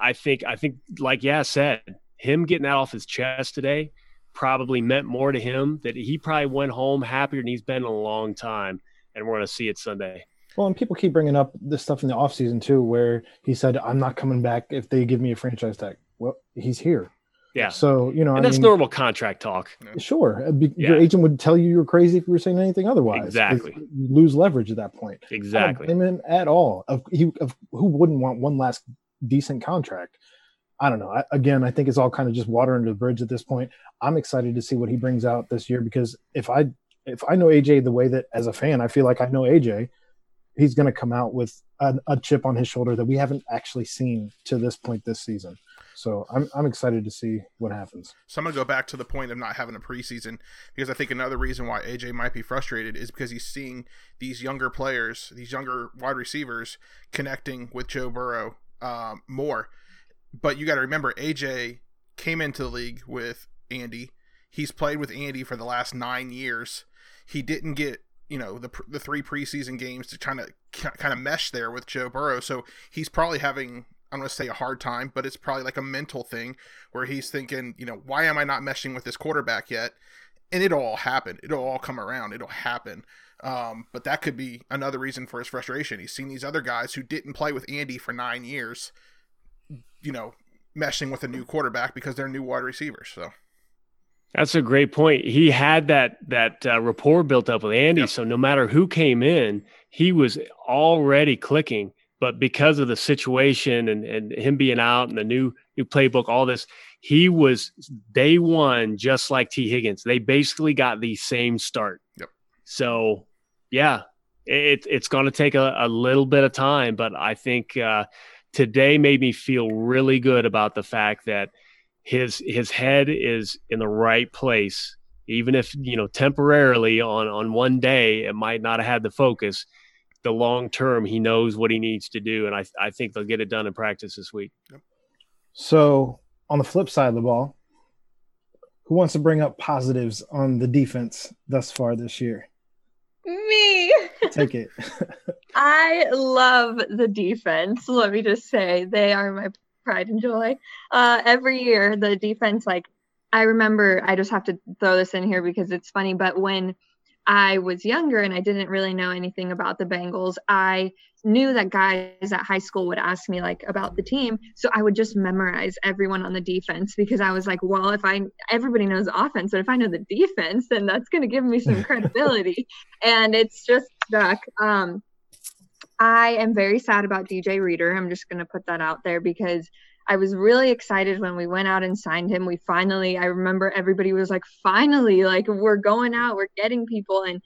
I, I think I think like yeah said, him getting that off his chest today probably meant more to him that he probably went home happier than he's been in a long time, and we're going to see it Sunday. Well, and people keep bringing up this stuff in the offseason too, where he said, "I'm not coming back if they give me a franchise tag." Well, he's here. Yeah. So you know, and that's mean, normal contract talk. Sure, uh, your agent would tell you you're crazy if you were saying anything otherwise. Exactly. You lose leverage at that point. Exactly. Him in at all. Of, he, of who wouldn't want one last decent contract? I don't know. I, again, I think it's all kind of just water under the bridge at this point. I'm excited to see what he brings out this year because if I if I know AJ the way that as a fan I feel like I know AJ, he's going to come out with a, a, chip on his shoulder that we haven't actually seen to this point this season. So I'm I'm excited to see what happens. So I'm gonna go back to the point of not having a preseason because I think another reason why AJ might be frustrated is because he's seeing these younger players, these younger wide receivers connecting with Joe Burrow um, more. But you got to remember, AJ came into the league with Andy. He's played with Andy for the last nine years. He didn't get you know the the three preseason games to kind of kind of mesh there with Joe Burrow. So he's probably having I'm going to say a hard time, but it's probably like a mental thing where he's thinking, you know, why am I not meshing with this quarterback yet? And it'll all happen. It'll all come around. It'll happen. Um, but that could be another reason for his frustration. He's seen these other guys who didn't play with Andy for nine years, you know, meshing with a new quarterback because they're new wide receivers. So that's a great point. He had that that uh, rapport built up with Andy, yep. so no matter who came in, he was already clicking. But because of the situation and, and him being out and the new new playbook, all this, he was day one just like Tee Higgins. They basically got the same start. Yep. So, yeah, it, it's going to take a, a, little bit of time, but I think uh, today made me feel really good about the fact that – his his head is in the right place even if you know temporarily on on one day it might not have had the focus the long term he knows what he needs to do and i i think they'll get it done in practice this week. So on the flip side of the ball who wants to bring up positives on the defense thus far this year? Me. Take it. I love the defense let me just say. They are my pride and joy. Uh, every year, the defense, like, I remember, I just have to throw this in here because it's funny, but when I was younger and I didn't really know anything about the Bengals, I knew that guys at high school would ask me like about the team. So I would just memorize everyone on the defense because I was like, well, if I everybody knows offense, but if I know the defense, then that's going to give me some credibility. and it's just stuck. Um, I am very sad about DJ Reader. I'm just going to put that out there because I was really excited when we went out and signed him. We finally, I remember everybody was like, finally, like we're going out, we're getting people. And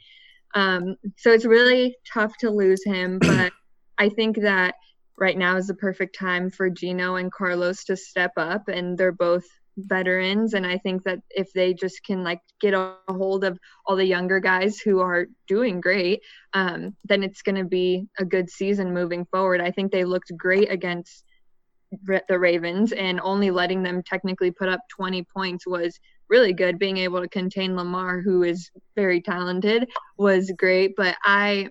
um, so it's really tough to lose him. But I think that right now is the perfect time for Geno and Carlos to step up. And they're both veterans and i think that if they just can like get a hold of all the younger guys who are doing great um, then it's going to be a good season moving forward i think they looked great against the ravens and only letting them technically put up 20 points was really good. Being able to contain Lamar, who is very talented, was great. But I,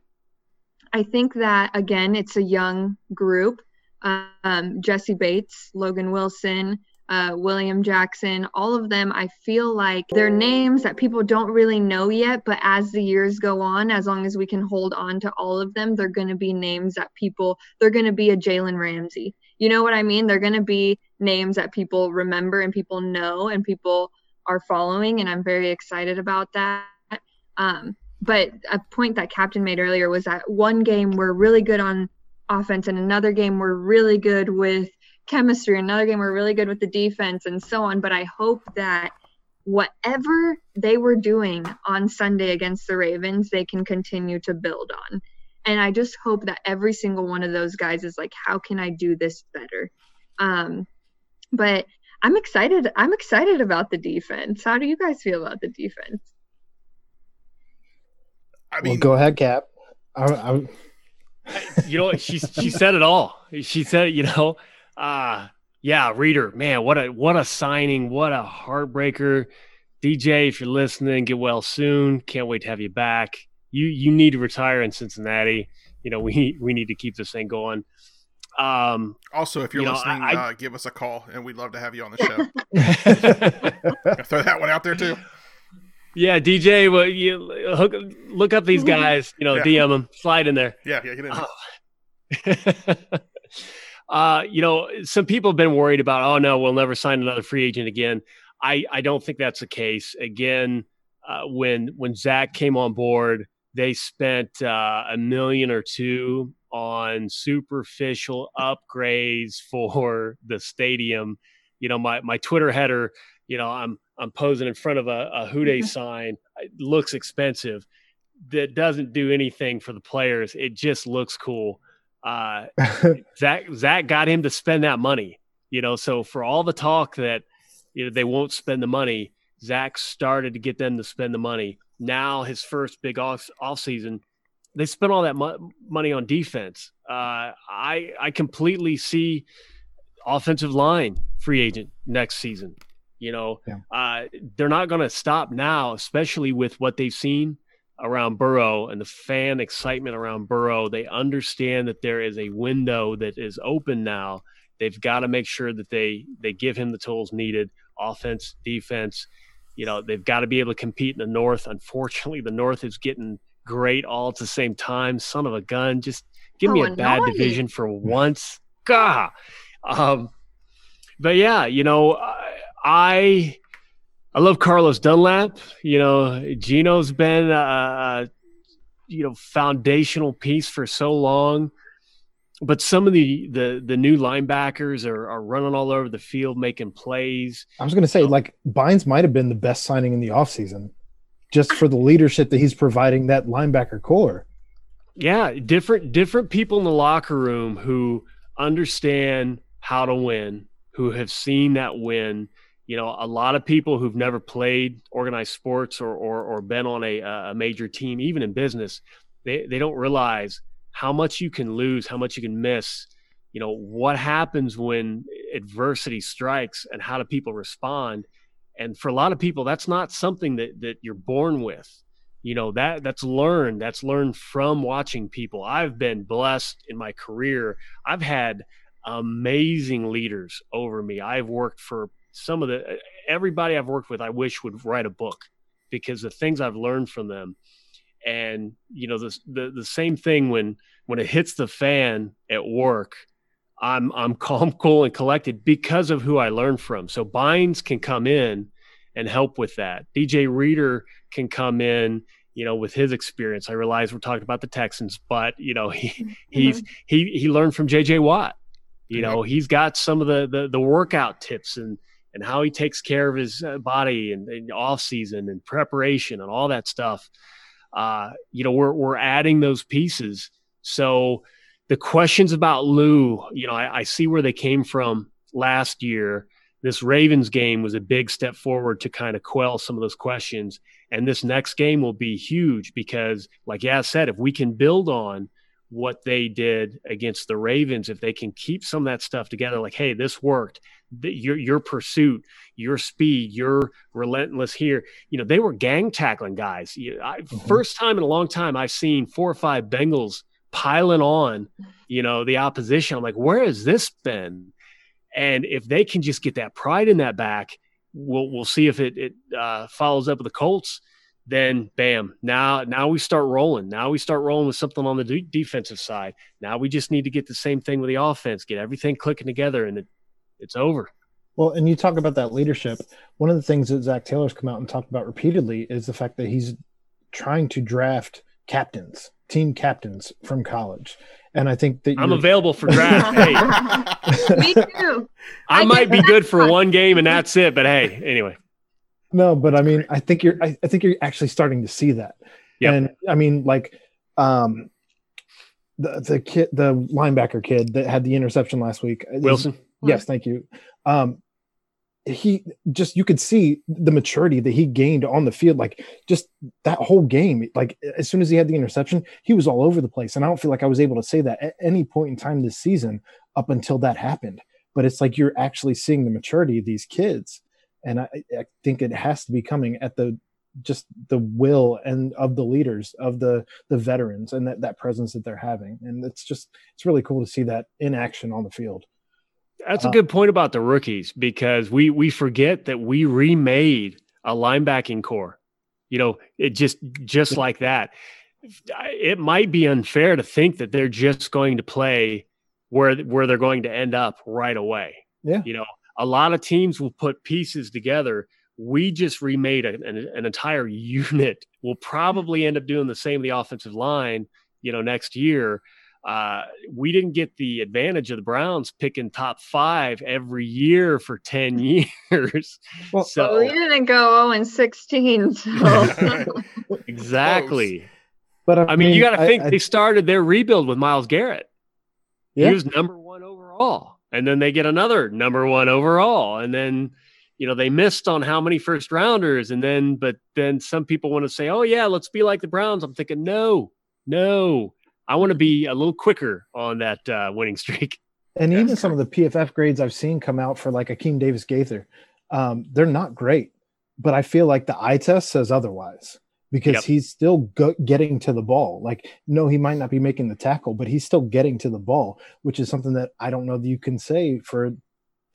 I think that again, it's a young group. Um, Jessie Bates, Logan Wilson, uh, William Jackson, all of them, I feel like they're names that people don't really know yet. But as the years go on, as long as we can hold on to all of them, they're going to be names that people, they're going to be a Jalen Ramsey. You know what I mean? They're going to be names that people remember and people know and people are following. And I'm very excited about that. Um, but a point that Captain made earlier was that one game we're really good on offense and another game we're really good with chemistry. Another game we're really good with the defense and so on. But I hope that whatever they were doing on Sunday against the Ravens, they can continue to build on. And I just hope that every single one of those guys is like, how can I do this better? Um, but I'm excited. I'm excited about the defense. How do you guys feel about the defense? I mean, well, go ahead, Cap. I, I... you know, she she said it all. She said, you know, uh yeah, reader, man, what a what a signing, what a heartbreaker. DJ, if you're listening, get well soon. Can't wait to have you back. You you need to retire in Cincinnati. You know, we we need to keep this thing going. Um, also, if you're you listening, I, uh, give us a call, and we'd love to have you on the show. throw that one out there too. Yeah, DJ, well, you hook, look up these guys. You know, yeah. DM them, slide in there. Yeah, yeah, get in. Oh. Uh, you know, some people have been worried about, oh no, we'll never sign another free agent again. I, I don't think that's the case. Again, uh, when when Zac came on board, they spent uh, a million or two on superficial upgrades for the stadium. You know, my my Twitter header, you know, I'm I'm posing in front of a, a Who sign. It looks expensive. That doesn't do anything for the players. It just looks cool uh, Zac Zac got him to spend that money. You know, so for all the talk that you know they won't spend the money, Zac started to get them to spend the money. Now his first big off off season, they spent all that mo- money on defense. Uh, I I completely see offensive line free agent next season. You know, yeah. uh, they're not going to stop now, especially with what they've seen around Burrow and the fan excitement around Burrow, they understand that there is a window that is open now. They've got to make sure that they they give him the tools needed, offense, defense. You know, they've got to be able to compete in the North. Unfortunately, the North is getting great all at the same time. Son of a gun, just give oh, me a bad division for once. Gah. Um, but yeah, you know, I I love Carlos Dunlap. You know, geno's been a you know foundational piece for so long, but some of the the the new linebackers are, are running all over the field making plays. I was going to say, like Bynes might have been the best signing in the offseason just for the leadership that he's providing that linebacker corps. Yeah, different different people in the locker room who understand how to win, who have seen that win you know, a lot of people who've never played organized sports or, or, or been on a, a major team, even in business, they, they don't realize how much you can lose, how much you can miss. You know, what happens when adversity strikes and how do people respond? And for a lot of people, that's not something that, that you're born with. You know, that that's learned. That's learned from watching people. I've been blessed in my career. I've had amazing leaders over me. I've worked for some of the everybody I've worked with, I wish would write a book because the things I've learned from them, and you know the the, the same thing when when it hits the fan at work, I'm I'm calm, cool, and collected because of who I learned from. So Bynes can come in and help with that. DJ Reader can come in you know, with his experience. I realize we're talking about the Texans, but you know, he mm-hmm. he's he he learned from JJ Watt. You know, he's got some of the the, the workout tips and and how he takes care of his uh, body and, and off season and preparation and all that stuff. Uh, you know, we're we're adding those pieces. So the questions about Lou, you know, I, I see where they came from last year. This Ravens game was a big step forward to kind of quell some of those questions. And this next game will be huge because, like Yaz said, if we can build on what they did against the Ravens, if they can keep some of that stuff together, like, hey, this worked, your your pursuit, your speed, your relentless here, you know, they were gang tackling guys. I, mm-hmm. First time in a long time I've seen four or five Bengals piling on, you know, the opposition. I'm like, where has this been? And if they can just get that pride in that back, we'll we'll see if it it uh, follows up with the Colts then bam now now we start rolling now we start rolling with something on the de- defensive side now we just need to get the same thing with the offense get everything clicking together and it, it's over well and you talk about that leadership one of the things that zac taylor's come out and talked about repeatedly is the fact that he's trying to draft captains team captains from college and I think that I'm available for draft. hey. Me too. I, I might be good for one game and that's it. But hey, anyway. No, but I mean, I think you're. I, I think you're actually starting to see that. Yeah. And I mean, like, um, the the kid, the linebacker kid that had the interception last week, uh, Wilson. Yes, thank you. Um, he just you could see the maturity that he gained on the field like just that whole game like as soon as he had the interception he was all over the place and i don't feel like i was able to say that at any point in time this season up until that happened but it's like you're actually seeing the maturity of these kids and I, I think it has to be coming at the just the will and of the leaders of the the veterans and that, that presence that they're having. And it's just it's really cool to see that in action on the field. That's a uh, good point about the rookies because we we forget that we remade a linebacking corps you know it just just like that. It might be unfair to think that they're just going to play where where they're going to end up right away. Yeah. You know a lot of teams will put pieces together. We just remade a, an, an entire unit. We'll probably end up doing the same the offensive line, you know, next year. Uh, we didn't get the advantage of the Browns picking top five every year for 10 years. Well, so we didn't go 0 and 16. So. exactly. But I, I mean, mean, you got to think I, they started their rebuild with Myles Garrett. Yeah. He was number one overall and then they get another number one overall. And then you know they missed on how many first rounders. And then but then some people want to say oh yeah let's be like the browns. I'm thinking no no. I want to be a little quicker on that uh, winning streak. And even some of the pff grades i've seen come out for like akeem davis gaither um, they're not great. But i feel like the eye test says otherwise because yep. he's still go- getting to the ball. Like, no, he might not be making the tackle, but he's still getting to the ball, which is something that I don't know that you can say for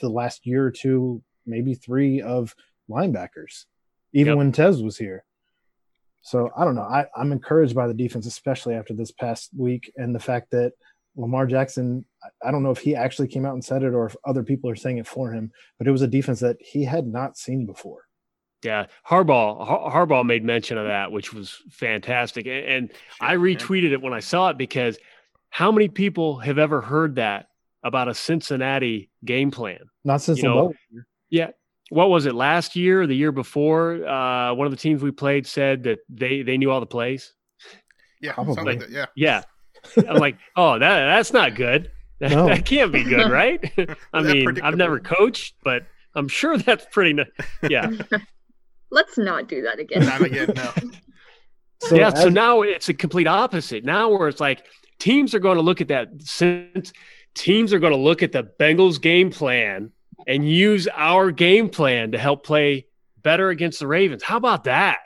the last year or two, maybe three of linebackers, even yep. when Tez was here. So I don't know. I, I'm encouraged by the defense, especially after this past week and the fact that Lamar Jackson, I don't know if he actually came out and said it or if other people are saying it for him, but it was a defense that he had not seen before. Yeah, Harbaugh Harbaugh made mention of that, which was fantastic, and, and sure, I retweeted it when I saw it because how many people have ever heard that about a Cincinnati game plan? Not since you know, yeah. What was it last year or the year before? Uh, one of the teams we played said that they they knew all the plays. Yeah, Like yeah, yeah. I'm like, oh, that that's not good. No. that can't be good, right? I mean, I've never coached, but I'm sure that's pretty. Yeah. Let's not do that again. Not again, no. so yeah, as- so now it's a complete opposite. Now where it's like teams are going to look at that since teams are going to look at the Bengals game plan and use our game plan to help play better against the Ravens. How about that?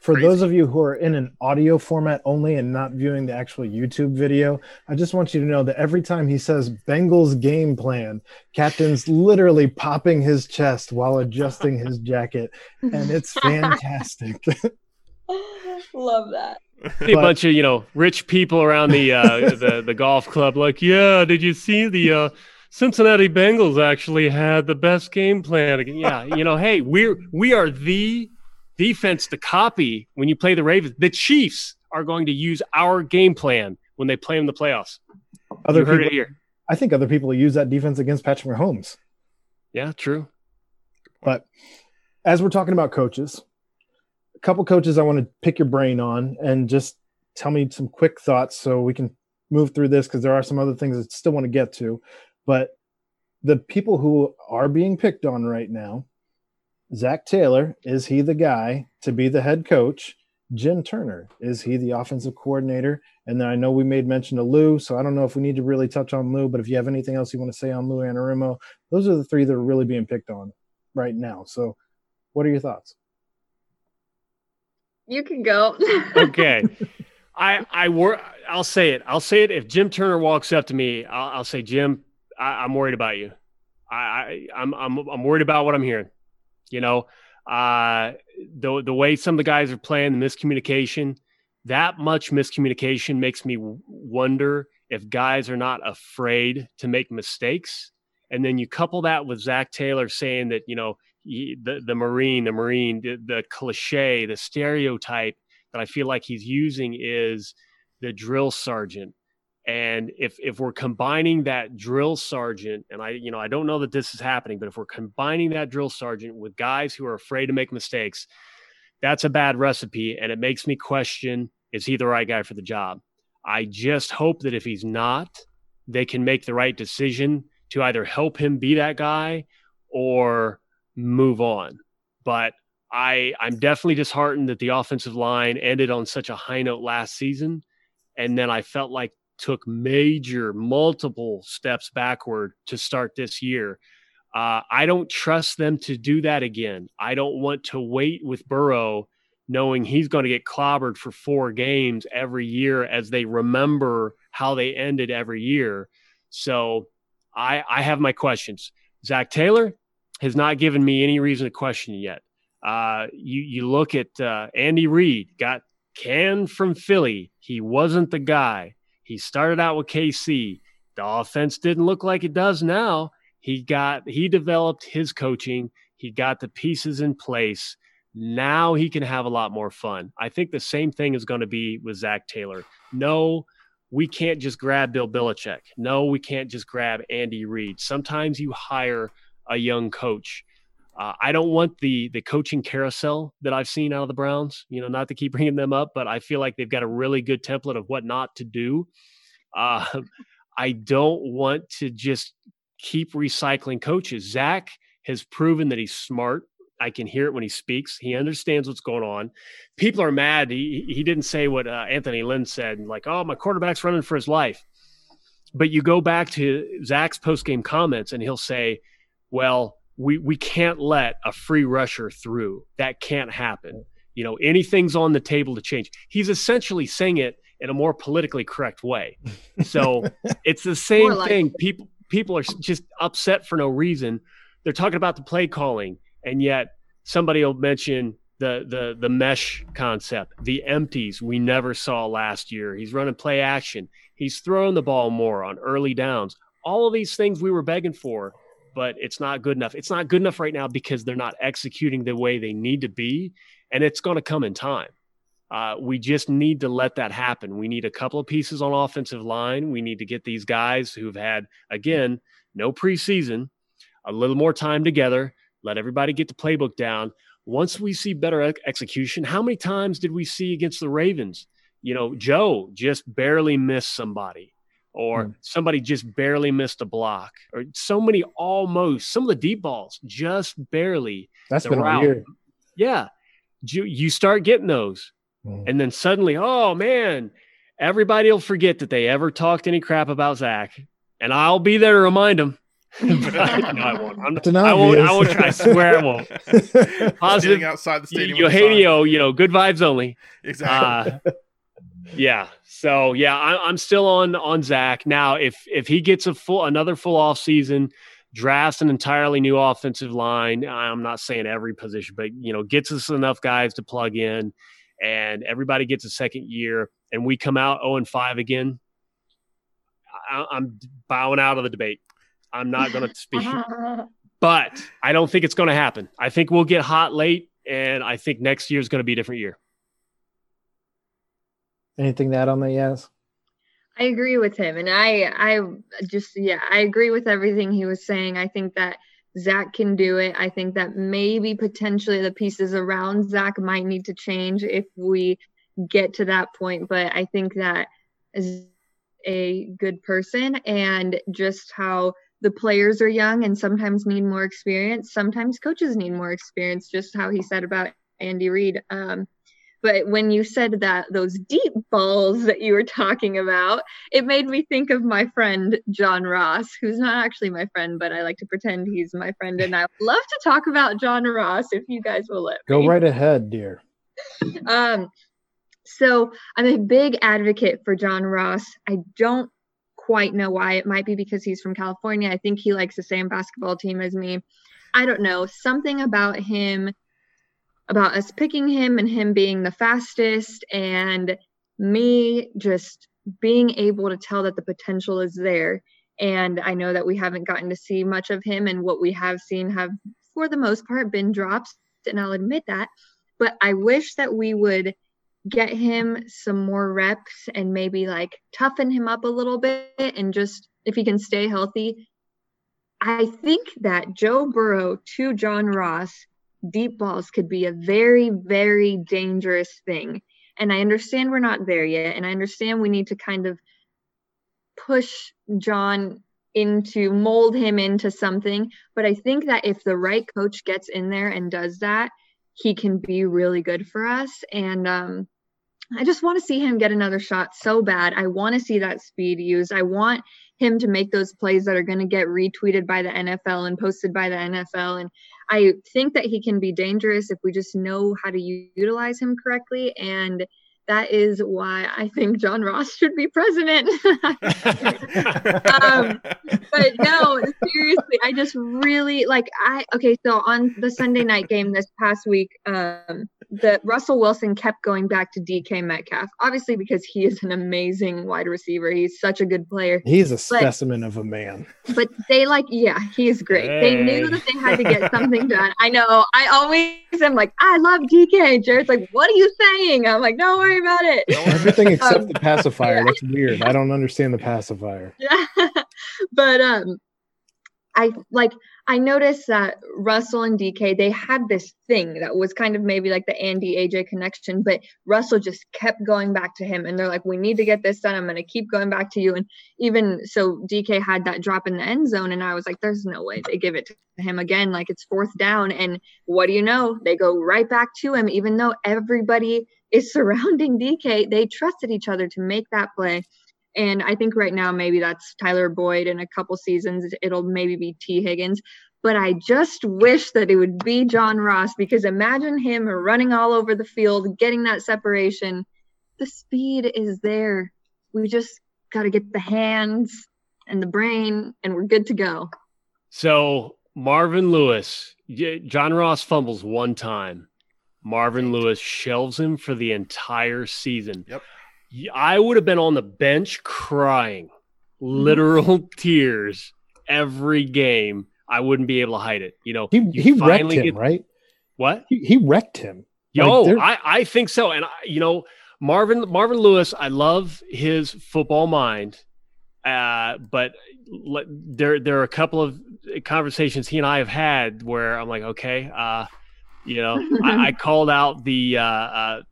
For Crazy. those of you who are in an audio format only and not viewing the actual YouTube video, I just want you to know that every time he says Bengals game plan, Captain's literally popping his chest while adjusting his jacket, and it's fantastic. Love that. a bunch of you know rich people around the uh, the the golf club, like, yeah, did you see the uh, Cincinnati Bengals actually had the best game plan? Yeah, you know, hey, we're we are the defense to copy when you play the Ravens. The Chiefs are going to use our game plan when they play in the playoffs. Other you heard people, it here. I think other people use that defense against Patrick Mahomes. Yeah, true. But as we're talking about coaches, a couple coaches I want to pick your brain on and just tell me some quick thoughts so we can move through this because there are some other things I still want to get to. But the people who are being picked on right now Zac Taylor, is he the guy to be the head coach? Jim Turner. Is he the offensive coordinator? And then I know we made mention of Lou, so I don't know if we need to really touch on Lou, but if you have anything else you want to say on Lou Anarumo, those are the three that are really being picked on right now. So, what are your thoughts? You can go. okay. I I wor- I'll say it. I'll say it. If Jim Turner walks up to me, I'll, I'll say, Jim, I, am worried about you. I, I I'm I'm I'm worried about what I'm hearing. You know, uh, the the way some of the guys are playing, the miscommunication, that much miscommunication makes me wonder if guys are not afraid to make mistakes. And then you couple that with Zac Taylor saying that you know he, the the Marine, the Marine, the, the cliche, the stereotype that I feel like he's using is the drill sergeant. And if if we're combining that drill sergeant, and I you know I don't know that this is happening, but if we're combining that drill sergeant with guys who are afraid to make mistakes, that's a bad recipe, and it makes me question: Is he the right guy for the job? I just hope that if he's not, they can make the right decision to either help him be that guy or move on. But I I'm definitely disheartened that the offensive line ended on such a high note last season, and then I felt like took major multiple steps backward to start this year. Uh, I don't trust them to do that again. I don't want to wait with Burrow, knowing he's going to get clobbered for four games every year as they remember how they ended every year. So I I have my questions. Zac Taylor has not given me any reason to question yet. Uh, you you look at uh, Andy Reid, got canned from Philly. He wasn't the guy. He started out with KC. The offense didn't look like it does now. He got he developed his coaching. He got the pieces in place. Now he can have a lot more fun. I think the same thing is going to be with Zac Taylor. No, we can't just grab Bill Belichick. No, we can't just grab Andy Reid. Sometimes you hire a young coach uh, I don't want the the coaching carousel that I've seen out of the Browns. You know, not to keep bringing them up, but I feel like they've got a really good template of what not to do. Uh, I don't want to just keep recycling coaches. Zac has proven that he's smart. I can hear it when he speaks. He understands what's going on. People are mad. He he didn't say what uh, Anthony Lynn said, like, "Oh, my quarterback's running for his life." But you go back to Zac's post game comments, and he'll say, "Well." We we can't let a free rusher through. That can't happen. You know, anything's on the table to change. He's essentially saying it in a more politically correct way. So it's the same like thing. People people are just upset for no reason. They're talking about the play calling, and yet somebody will mention the the the mesh concept, the empties we never saw last year. He's running play action. He's throwing the ball more on early downs. All of these things we were begging for but it's not good enough. It's not good enough right now because they're not executing the way they need to be, and it's going to come in time. Uh, we just need to let that happen. We need a couple of pieces on offensive line. We need to get these guys who've had, again, no preseason, a little more time together, let everybody get the playbook down. Once we see better execution, how many times did we see against the Ravens? You know, Joe just barely missed somebody or mm. somebody just barely missed a block, or so many almost some of the deep balls just barely. That's been route. year. Yeah, you you start getting those, mm. and then suddenly, oh man, everybody will forget that they ever talked any crap about Zac. and I'll be there to remind them. no, I won't. I'm, I won't. I won't. I swear I won't. Positive Standing outside the stadium. Eugenio, you know, good vibes only. Exactly. Uh, yeah. So yeah, I, am still on on Zac now. If if he gets a full another full off season, drafts an entirely new offensive line. I'm not saying every position, but you know, gets us enough guys to plug in, and everybody gets a second year, and we come out 0 and 5 again. I, I'm bowing out of the debate. I'm not going to speak, but I don't think it's going to happen. I think we'll get hot late, and I think next year is going to be a different year. Anything to add on that, Yes. I agree with him, and I, I just, yeah, I agree with everything he was saying. I think that Zac can do it. I think that maybe potentially the pieces around Zac might need to change if we get to that point. But I think that is a good person, and just how the players are young and sometimes need more experience. Sometimes coaches need more experience. Just how he said about Andy Reid. Um, But when you said that those deep balls that you were talking about, it made me think of my friend John Ross, who's not actually my friend, but I like to pretend he's my friend. And I love to talk about John Ross if you guys will let Go me. right ahead, dear. Um, so I'm a big advocate for John Ross. I don't quite know why. It might be because he's from California. I think he likes the same basketball team as me. I don't know. Something about him, about us picking him and him being the fastest, and me just being able to tell that the potential is there. And I know that we haven't gotten to see much of him, and what we have seen have, for the most part, been drops. And I'll admit that. But I wish that we would get him some more reps and maybe like toughen him up a little bit and just if he can stay healthy. I think that Joe Burrow to John Ross deep balls could be a very, very dangerous thing. And I understand we're not there yet. And I understand we need to kind of push John into mold him into something. But I think that if the right coach gets in there and does that, he can be really good for us. And um, I just want to see him get another shot so bad. I want to see that speed used. I want him to make those plays that are going to get retweeted by the NFL and posted by the NFL. And I think that he can be dangerous if we just know how to utilize him correctly. And that is why I think John Ross should be president. um, but no, seriously, I just really like I okay. So on the Sunday night game this past week, um, the Russell Wilson kept going back to DK Metcalf, obviously because he is an amazing wide receiver. He's such a good player. He's a specimen of a man. But they like, yeah, he's great. Hey. They knew that they had to get something done. I know. I always am like, I love DK. Jared's like, what are you saying? I'm like, don't worry about it. Everything except um, the pacifier. Yeah. That's weird. I don't understand the pacifier. Yeah. but um I like I noticed that Russell and DK they had this thing that was kind of maybe like the Andy AJ connection, but Russell just kept going back to him and they're like, We need to get this done. I'm gonna keep going back to you. And even so DK had that drop in the end zone and I was like, There's no way they give it to him again. Like it's fourth down. And what do you know? They go right back to him, even though everybody is surrounding DK. They trusted each other to make that play. And I think right now, maybe that's Tyler Boyd. In a couple seasons, it'll maybe be Tee Higgins. But I just wish that it would be John Ross because imagine him running all over the field, getting that separation. The speed is there. We just got to get the hands and the brain, and we're good to go. So, Marvin Lewis, John Ross fumbles one time. Marvin Lewis shelves him for the entire season. Yep. I would have been on the bench crying, literal tears every game. I wouldn't be able to hide it. You know, he, you he wrecked him, get, right? What? He, he wrecked him. Yo, like I, I think so. And, I, you know, Marvin Marvin Lewis, I love his football mind. Uh, but there there are a couple of conversations he and I have had where I'm like, okay, uh, you know, I, I, called out the uh, uh,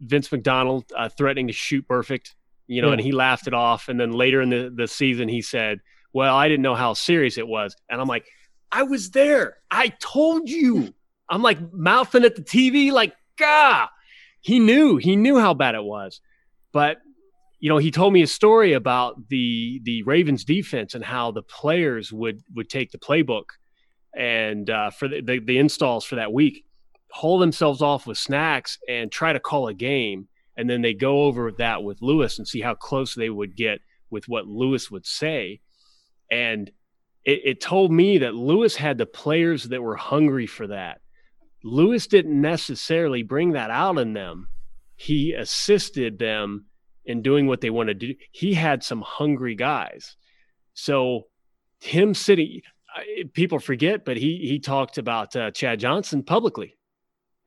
Vince McDonald uh, threatening to shoot perfect, you know, yeah. and he laughed it off. And then later in the, the season, he said, Well, I didn't know how serious it was. And I'm like, I was there. I told you. I'm like mouthing at the TV, like, Gah. He knew, he knew how bad it was. But, you know, he told me a story about the the Ravens defense and how the players would would take the playbook and uh, for the, the, the installs for that week haul themselves off with snacks and try to call a game. And then they go over that with Lewis and see how close they would get with what Lewis would say. And it, it told me that Lewis had the players that were hungry for that. Lewis didn't necessarily bring that out in them. He assisted them in doing what they wanted to do. He had some hungry guys. So him sitting, people forget, but he he talked about uh, Chad Johnson publicly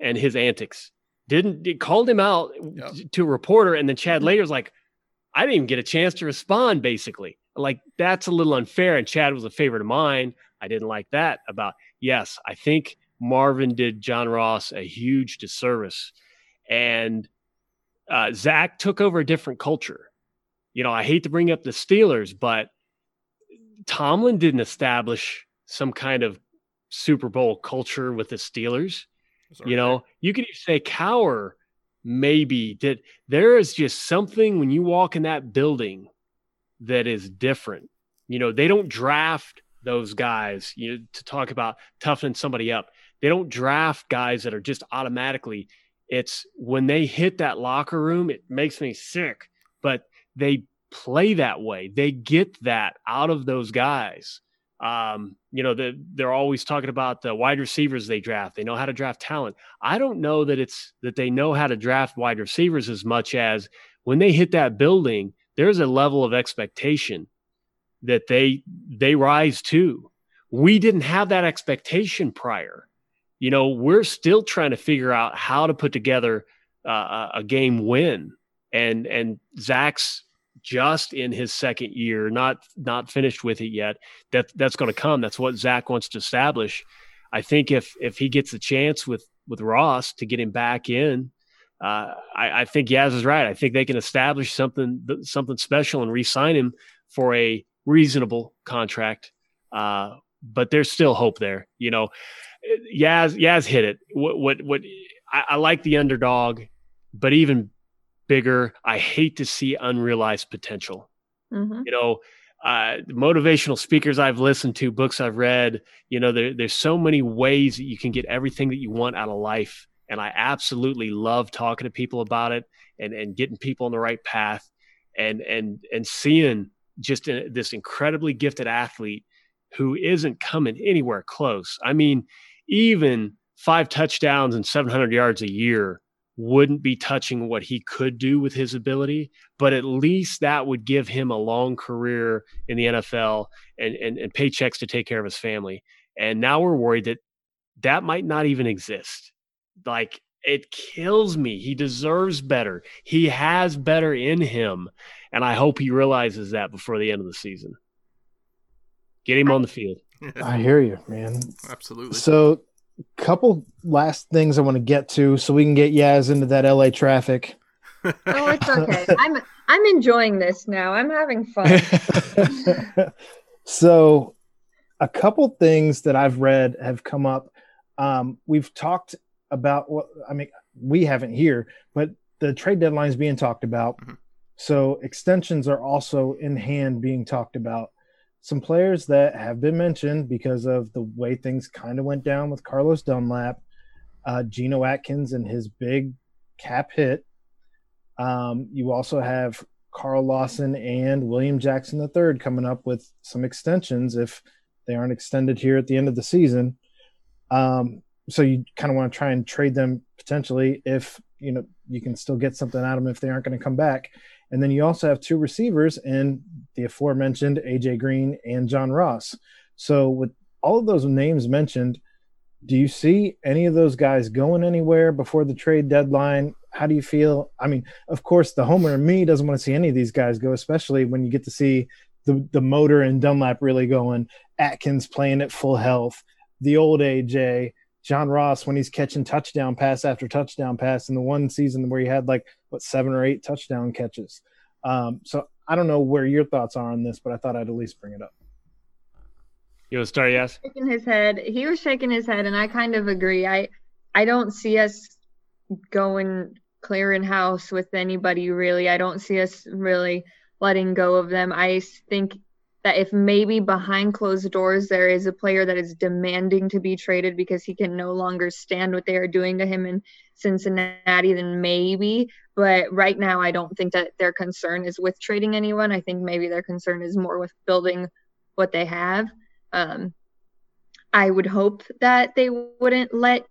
and his antics. Didn't it called him out yep. to a reporter, and then Chad mm-hmm. later was like, "I didn't even get a chance to respond." Basically, like that's a little unfair. And Chad was a favorite of mine. I didn't like that about. Yes, I think Marvin did John Ross a huge disservice, and uh, Zac took over a different culture. You know, I hate to bring up the Steelers, but Tomlin didn't establish some kind of Super Bowl culture with the Steelers. You know, you could say Cowher maybe did. there is just something when you walk in that building that is different. You know, they don't draft those guys you know, to talk about toughening somebody up. They don't draft guys that are just automatically. It's when they hit that locker room, it makes me sick. But they play that way. They get that out of those guys. Um, you know, the, they're always talking about the wide receivers they draft. They know how to draft talent. I don't know that it's that they know how to draft wide receivers as much as when they hit that building, there's a level of expectation that they they rise to. We didn't have that expectation prior. You know, we're still trying to figure out how to put together uh, a game win, and and Zac's just in his second year, not not finished with it yet. That that's going to come. That's what Zac wants to establish. I think if if he gets a chance with with Ross to get him back in, uh, I, I, think Yaz is right. I think they can establish something something special and re-sign him for a reasonable contract. Uh, but there's still hope there. You know, Yaz Yaz hit it. What what what I, I like the underdog, but even bigger. I hate to see unrealized potential. Mm-hmm. You know, uh, motivational speakers I've listened to, books I've read, you know, there, there's so many ways that you can get everything that you want out of life. And I absolutely love talking to people about it and, and getting people on the right path and, and, and seeing just a, this incredibly gifted athlete who isn't coming anywhere close. I mean, even five touchdowns and 700 yards a year wouldn't be touching what he could do with his ability, but at least that would give him a long career in the NFL and, and, and paychecks to take care of his family. And now we're worried that that might not even exist. Like it kills me. He deserves better. He has better in him. And I hope he realizes that before the end of the season. Get him on the field. I hear you, man. Absolutely. So couple last things I want to get to so we can get Yaz into that LA traffic. oh, it's okay. I'm I'm enjoying this now. I'm having fun. so, a couple things that I've read have come up. Um, we've talked about what I mean. We haven't here, but the trade deadline is being talked about. Mm-hmm. So extensions are also in hand being talked about some players that have been mentioned because of the way things kind of went down with Carlos Dunlap, uh, Geno Atkins, and his big cap hit. Um, you also have Carl Lawson and William Jackson III coming up with some extensions if they aren't extended here at the end of the season. Um, so you kind of want to try and trade them potentially if you know you can still get something out of them if they aren't going to come back. And then you also have two receivers in the aforementioned AJ Green and John Ross. So with all of those names mentioned, do you see any of those guys going anywhere before the trade deadline? How do you feel? I mean, of course, the homer in me doesn't want to see any of these guys go, especially when you get to see the the motor and Dunlap really going, Atkins playing at full health, the old AJ, John Ross when he's catching touchdown pass after touchdown pass in the one season where he had like what seven or eight touchdown catches. Um, so I don't know where your thoughts are on this, but I thought I'd at least bring it up. You want to start? Yes. Shaking his head. He was shaking his head, and I kind of agree. I I don't see us going clearing house with anybody really. I don't see us really letting go of them. I think that if maybe behind closed doors there is a player that is demanding to be traded because he can no longer stand what they are doing to him in Cincinnati, then maybe. But right now, I don't think that their concern is with trading anyone. I think maybe their concern is more with building what they have. Um, I would hope that they wouldn't let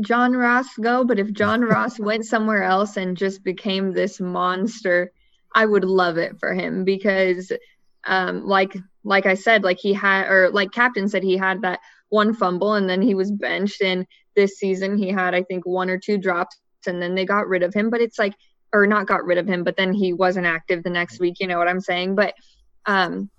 John Ross go, but if John Ross went somewhere else and just became this monster, I would love it for him because um, like like I said, like he had or like Captain said he had that one fumble and then he was benched and this season he had I think one or two drops and then they got rid of him. But it's like or not got rid of him, but then he wasn't active the next week, you know what I'm saying? But um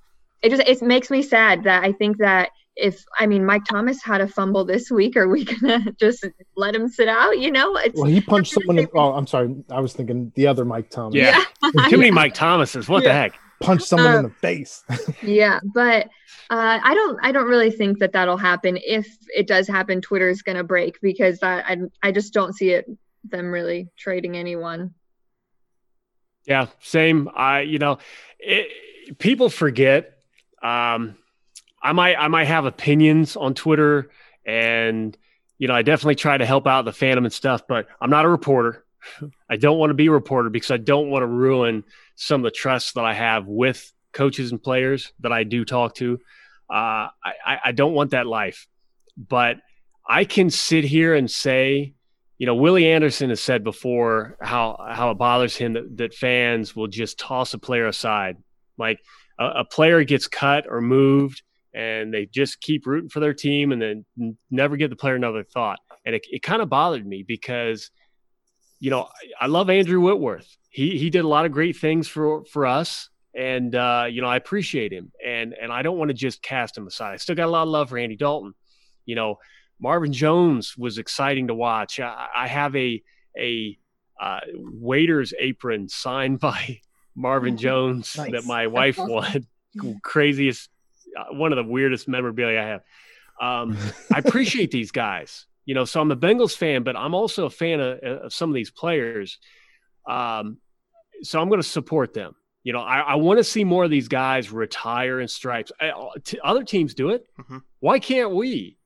it just it makes me sad that I think that if I mean Mike Thomas had a fumble this week, are we gonna just let him sit out? You know, it's, well, he punched someone. In, oh, I'm sorry, I was thinking the other Mike Thomas. Yeah, yeah. too many Mike Thomases. What yeah. the heck? Punch someone uh, in the face. yeah, but uh, I don't. I don't really think that that'll happen. If it does happen, Twitter is going to break because I, I, I just don't see it them really trading anyone. Yeah, same. I, you know, it, people forget. Um, I might, I might have opinions on Twitter, and you know, I definitely try to help out the fandom and stuff. But I'm not a reporter. I don't want to be a reporter because I don't want to ruin some of the trust that I have with coaches and players that I do talk to. Uh, I, I don't want that life, but I can sit here and say you know, Willie Anderson has said before how how it bothers him that, that fans will just toss a player aside. Like a, a, player gets cut or moved, and they just keep rooting for their team, and then never give the player another thought. And it, it kind of bothered me because, you know, I, I, love Andrew Whitworth. He he did a lot of great things for for us, and uh, you know I appreciate him, and and I don't want to just cast him aside. I still got a lot of love for Andy Dalton. You know, Marvin Jones was exciting to watch. I, I have a a uh, waiter's apron signed by Marvin Jones nice. that my wife won. Craziest, uh, one of the weirdest memorabilia I have. Um, I appreciate these guys, you know. So I'm a Bengals fan, but I'm also a fan of, of some of these players. Um, so I'm going to support them. You know, I, I want to see more of these guys retire in stripes. I, t- other teams do it. Mm-hmm. Why can't we?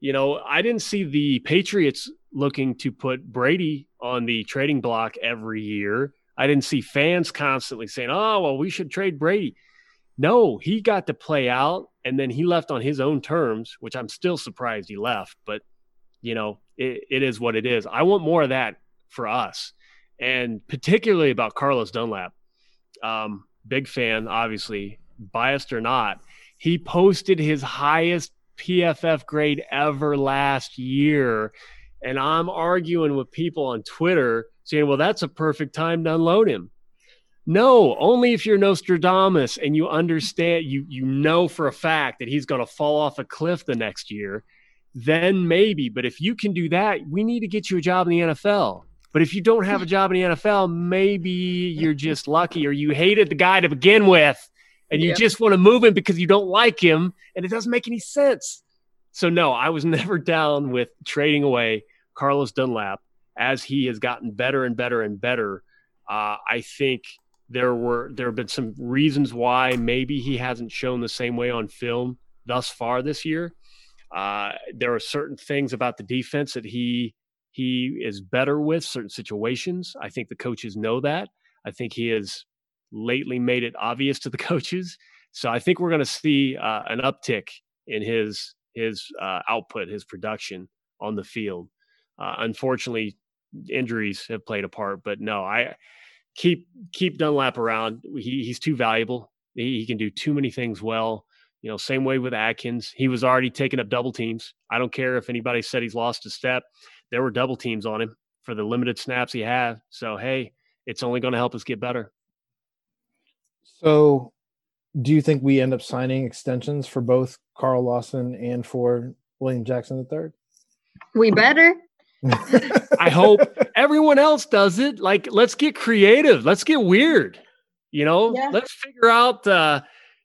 you know, I didn't see the Patriots looking to put Brady on the trading block every year. I didn't see fans constantly saying, "Oh, well, we should trade Brady." No, he got to play out, and then he left on his own terms, which I'm still surprised he left. But you know, it, it is what it is. I want more of that for us, and particularly about Carlos Dunlap. Um, big fan, obviously, biased or not. He posted his highest PFF grade ever last year. And I'm arguing with people on Twitter saying, well, that's a perfect time to unload him. No, only if you're Nostradamus and you understand, you you know for a fact that he's going to fall off a cliff the next year, then maybe. But if you can do that, we need to get you a job in the NFL. But if you don't have a job in the NFL, maybe you're just lucky or you hated the guy to begin with and you just want to move him because you don't like him and it doesn't make any sense. So no, I was never down with trading away Carlos Dunlap as he has gotten better and better and better. Uh, I think there were there have been some reasons why maybe he hasn't shown the same way on film thus far this year. Uh, there are certain things about the defense that he he is better with certain situations. I think the coaches know that. I think he has lately made it obvious to the coaches. So I think we're going to see uh, an uptick in his his uh, output, his production on the field. Uh, unfortunately, injuries have played a part, but no, I keep keep Dunlap around. He, he's too valuable. He, he can do too many things well. You know, same way with Atkins. He was already taking up double teams. I don't care if anybody said he's lost a step. There were double teams on him for the limited snaps he had. So hey, it's only going to help us get better. So, do you think we end up signing extensions for both Carl Lawson and for William Jackson III? We better. I hope everyone else does it. Like, let's get creative. Let's get weird. You know, yeah. let's figure out, uh,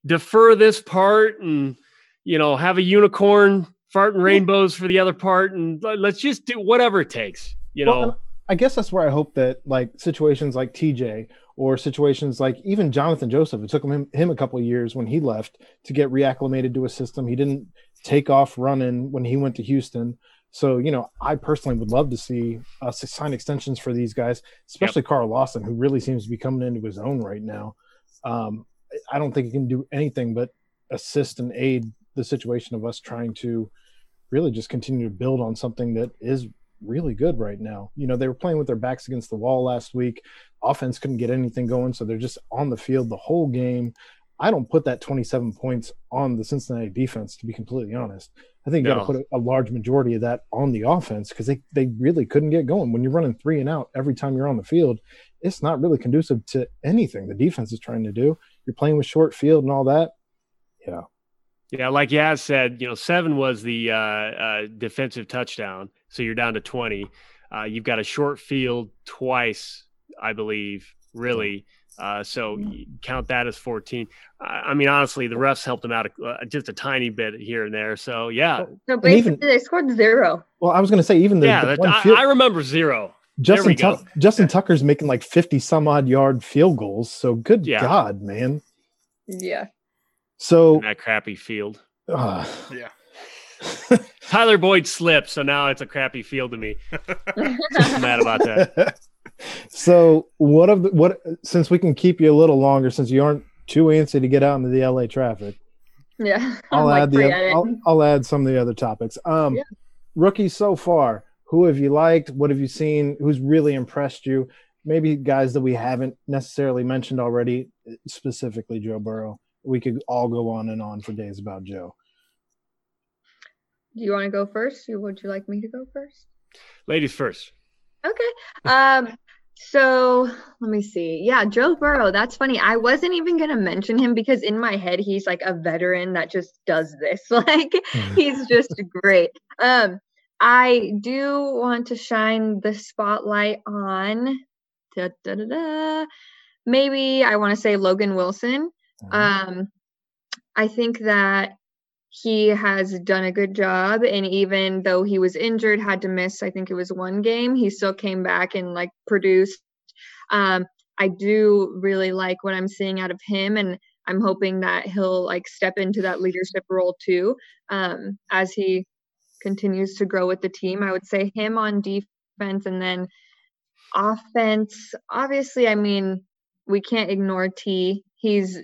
defer this part and, you know, have a unicorn farting rainbows for the other part. And let's just do whatever it takes, you know. Well, I guess that's where I hope that like situations like TJ or situations like even Jonathan Joseph. It took him him a couple of years when he left to get reacclimated to a system. He didn't take off running when he went to Houston. So you know, I personally would love to see us sign extensions for these guys, especially yep. Carl Lawson, who really seems to be coming into his own right now. Um, I don't think he can do anything but assist and aid the situation of us trying to really just continue to build on something that is really good right now. You know, they were playing with their backs against the wall last week. Offense couldn't get anything going, so they're just on the field the whole game. I don't put that 27 points on the Cincinnati defense, to be completely honest. I think you no. got to put a, a, large majority of that on the offense because they, they really couldn't get going. When you're running three and out every time you're on the field, it's not really conducive to anything the defense is trying to do. You're playing with short field and all that. Yeah. Yeah, like Yaz said, you know, seven was the uh, uh, defensive touchdown, so you're down to twenty. Uh, you've got a short field twice, I believe, really. Uh, so count that as 14. I mean, honestly, the refs helped them out a, uh, just a tiny bit here and there. So yeah. So basically, even, they scored zero. Well, I was going to say even the yeah, the I, field, I, remember zero. Justin. Tuck- Justin Tucker's making like 50 some odd yard field goals. So good Yeah. God, man. Yeah. So in that crappy field. uh, Yeah. Tyler Boyd slipped, so now it's a crappy field to me. I'm mad about that. so what of the, what since we can keep you a little longer since you aren't too antsy to get out into the LA traffic, Yeah. I'll I'm like add the free oth- edit. I'll, I'll add some of the other topics. Um Yeah. rookies so far, who have you liked? What have you seen? Who's really impressed you? Maybe guys that we haven't necessarily mentioned already, specifically Joe Burrow. We could all go on and on for days about Joe. Do you want to go first? Or Would you like me to go first? Ladies first. Okay. Um, so let me see. Yeah, Joe Burrow. That's funny. I wasn't even gonna mention him because in my head he's like a veteran that just does this. Like he's just great. Um, I do want to shine the spotlight on da, da, da, da. maybe I want to say Logan Wilson. Um, I think that he has done a good job, and even though he was injured, had to miss, I think it was one game, he still came back and like produced. Um, I do really like what I'm seeing out of him, and I'm hoping that he'll like step into that leadership role too um, as he continues to grow with the team. I would say him on defense, and then offense. Obviously, I mean we can't ignore T. He's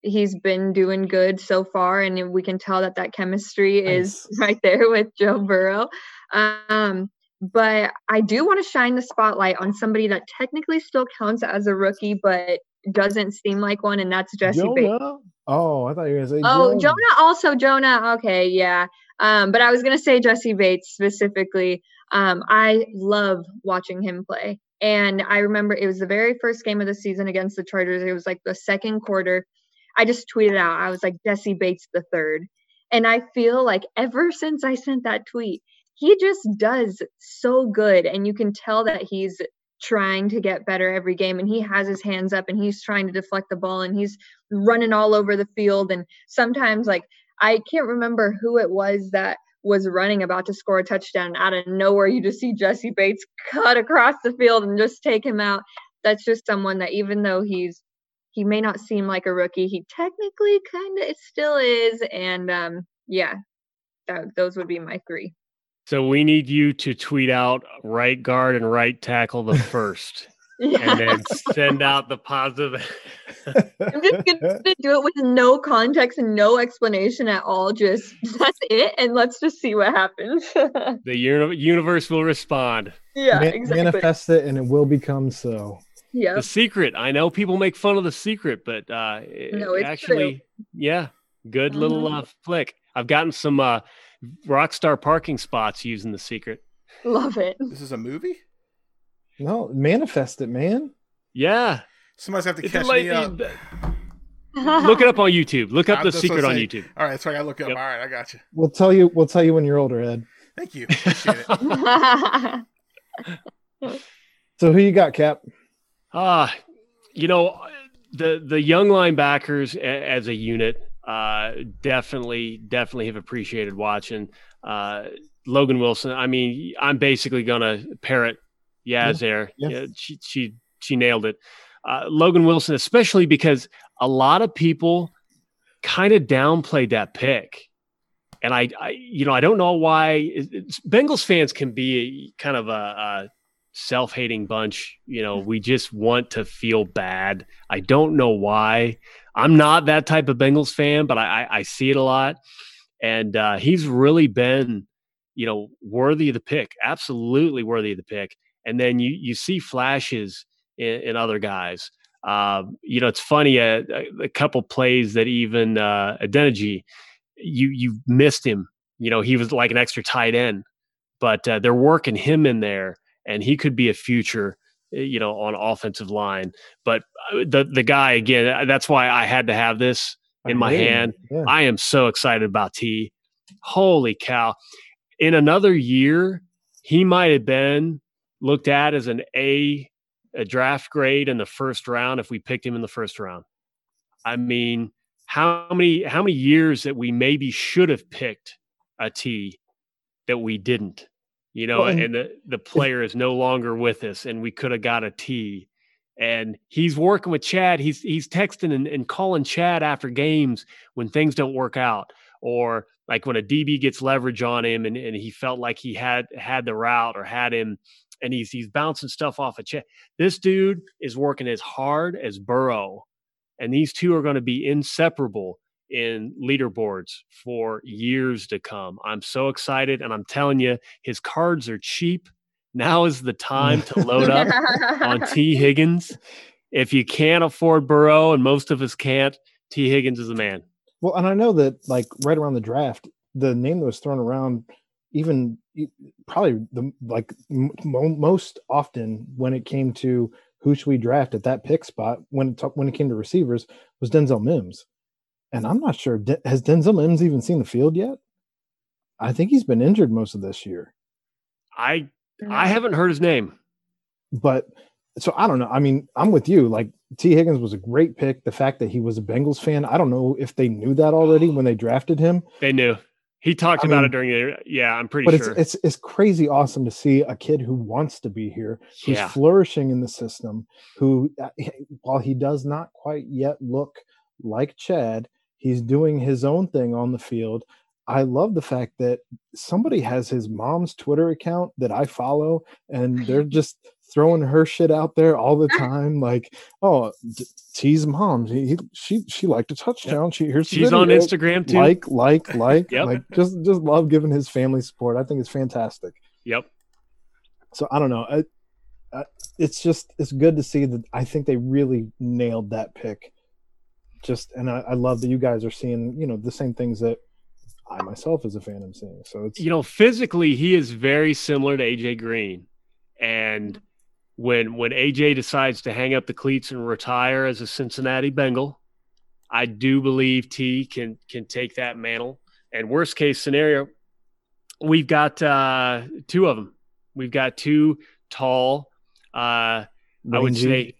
he's been doing good so far, and we can tell that that chemistry is right there with Joe Burrow. Um, but I do want to shine the spotlight on somebody that technically still counts as a rookie, but doesn't seem like one, and that's Jessie Bates. Oh, I thought you were gonna say Oh, Jonah also Jonah. Okay, yeah. Um, but I was gonna say Jessie Bates specifically. Um, I love watching him play. And I remember it was the very first game of the season against the Chargers. It was like the second quarter. I just tweeted out, I was like, Jessie Bates the third. And I feel like ever since I sent that tweet, he just does so good. And you can tell that he's trying to get better every game. And he has his hands up and he's trying to deflect the ball and he's running all over the field. And sometimes, like, I can't remember who it was that was running about to score a touchdown out of nowhere. You just see Jessie Bates cut across the field and just take him out. That's just someone that even though he's he may not seem like a rookie, he technically kind of still is. And um, yeah, that, those would be my three. So we need you to tweet out right guard and right tackle the first, and Yeah, then send out the positive. I'm just gonna do it with no context and no explanation at all. Just that's it, and let's just see what happens. the uni- universe will respond. yeah, Man- exactly. Manifest it and it will become so. Yeah. The secret. I know people make fun of the secret, but uh, it- No, it's actually, yeah, good little Mhm. uh, flick. I've gotten some uh, Rockstar parking spots using the secret. Love it. This is a movie. No, manifest it, man. Yeah, Somebody's have to It's catch like me up. the- look it up on YouTube. Look up I'm the secret on YouTube. All right, so I gotta look it up. Yep. All right, I got you. We'll tell you. We'll tell you when you're older, Ed. Thank you. Appreciate it. So who you got, Cap? Ah, you know, the the young linebackers a, as a unit uh, definitely definitely have appreciated watching uh, Logan Wilson. I mean, I'm basically gonna parrot There. yeah. Yeah, she she she nailed it. Uh, Logan Wilson, especially because a lot of people kind of downplayed that pick. And I, I, you know, I don't know why Bengals fans can be kind of a, a self-hating bunch. You know, we just want to feel bad. I don't know why. I'm not that type of Bengals fan, but I, I, I see it a lot. And uh, he's really been, you know, worthy of the pick. Absolutely worthy of the pick. And then you you see flashes in, in other guys. Um, you know, it's funny. A, a couple plays that even uh, Adeniji, you you missed him. You know, he was like an extra tight end, but uh, they're working him in there, and he could be a future. uh, You know, on offensive line, but uh, the the guy again. uh, That's why I had to have this in my I hear you. hand. Yeah. I am so excited about T. Holy cow. In another year, he might have been looked at as an A, a draft grade in the first round if we picked him in the first round. I mean, how many how many years that we maybe should have picked a T that we didn't? you know, Well, and- and the, the player is no longer with us, and we could have got a T. And he's working with Chad. He's he's texting and, and calling Chad after games when things don't work out, or like when a DB gets leverage on him and, and he felt like he had had the route or had him, and he's he's bouncing stuff off of Chad. This dude is working as hard as Burrow, and these two are going to be inseparable in leaderboards for years to come. I'm so excited, and I'm telling you, his cards are cheap. Now is the time to load up on T. Higgins. If you can't afford Burrow, and most of us can't, Tee Higgins is the man. Well, and I know that like right around the draft, the name that was thrown around, even probably the like m- most often when it came to who should we draft at that pick spot when it talk, when it came to receivers was Denzel Mims, and I'm not sure De- has Denzel Mims even seen the field yet. I think he's been injured most of this year, I I haven't heard his name. but so I don't know. I mean, I'm with you. Like Tee Higgins was a great pick. The fact that he was a Bengals fan, I don't know if they knew that already when they drafted him. They knew. He talked I about mean, it during the. Yeah, I'm pretty but sure. it's it's it's crazy awesome to see a kid who wants to be here who's yeah, flourishing in the system who uh, while he does not quite yet look like chad he's doing his own thing on the field i love the fact that somebody has his mom's twitter account that i follow and they're just throwing her shit out there all the time like oh D- t's mom he, he- she she liked a touchdown she here's she's on. Instagram too. like like like Yep. like just just love giving his family support i think it's fantastic Yep. so i don't know I, I, it's just it's good to see that i think they really nailed that pick just and I, I love that you guys are seeing you know the same things that i myself as a fan am seeing so it's you know, physically he is very similar to AJ Green. And when when AJ decides to hang up the cleats and retire as a Cincinnati Bengal, I do believe T can can take that mantle. And worst case scenario, we've got uh, two of them. We've got two tall, uh, I would say,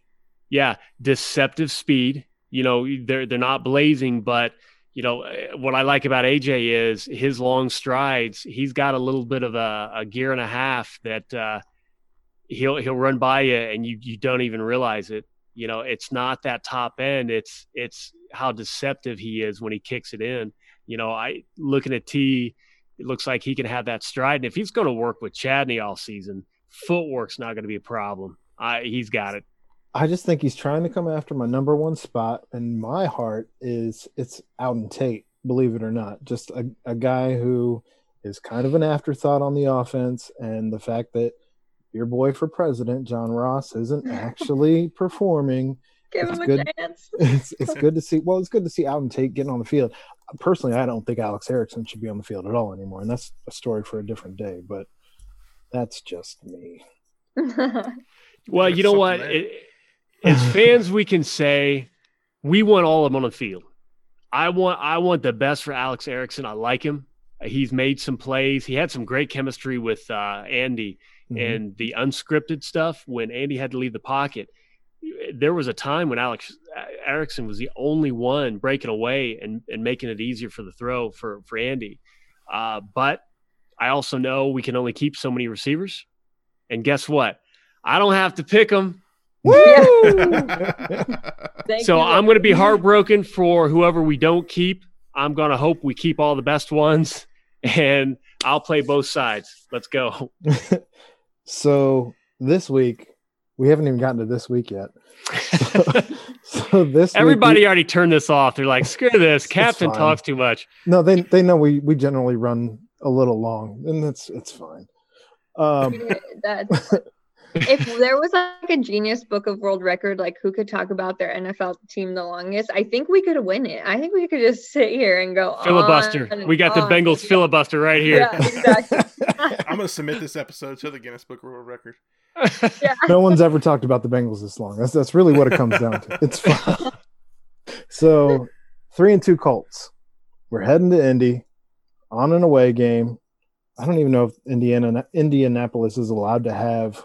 yeah, deceptive speed. You know, they're they're not blazing, but you know eh, what I like about AJ is his long strides. He's got a little bit of a, a gear and a half that uh, he'll he'll run by you and you you don't even realize it. You know, it's not that top end. It's it's how deceptive he is when he kicks it in. You know, I looking at T, it looks like he can have that stride, and if he's going to work with Chadney all season, footwork's not going to be a problem. I, he's got it. I just think he's trying to come after my number one spot, and my heart is it's Auden Tate, believe it or not. Just a, a guy who is kind of an afterthought on the offense, and the fact that your boy for president, John Ross, isn't actually performing. Give It's him a good. chance. It's it's good to see. Well, it's good to see Auden Tate getting on the field. Personally, I don't think Alex Erickson should be on the field at all anymore, and that's a story for a different day. But that's just me. Well, There's you know what? It, as fans, we can say we want all of them on the field. I want I want the best for Alex Erickson. I like him. He's made some plays. He had some great chemistry with uh, Andy Mhm. and the unscripted stuff when Andy had to leave the pocket. There was a time when Alex uh, Erickson was the only one breaking away and, and making it easier for the throw for for Andy. Uh, but I also know we can only keep so many receivers. And guess what? I don't have to pick them. Thank So you, I'm going to be heartbroken for whoever we don't keep. I'm going to hope we keep all the best ones, and I'll play both sides. Let's go. so this week we haven't even gotten to this week yet. so this Everybody we- already turned this off. They're like, screw this. Captain talks too much. no, they they know we we generally run a little long, and that's it's fine. Um, That's if there was like a genius book of world record, like who could talk about their NFL team the longest, I think we could win it. I think we could just sit here and go Filibuster. on and We got the on. Bengals filibuster right here. Yeah, exactly. I'm gonna submit this episode to the Guinness Book of World Record. yeah. no one's ever talked about the Bengals this long. That's that's really what it comes down to. It's fine. So three and two Colts. We're heading to Indy on an away game. I don't even know if Indiana Indianapolis is allowed to have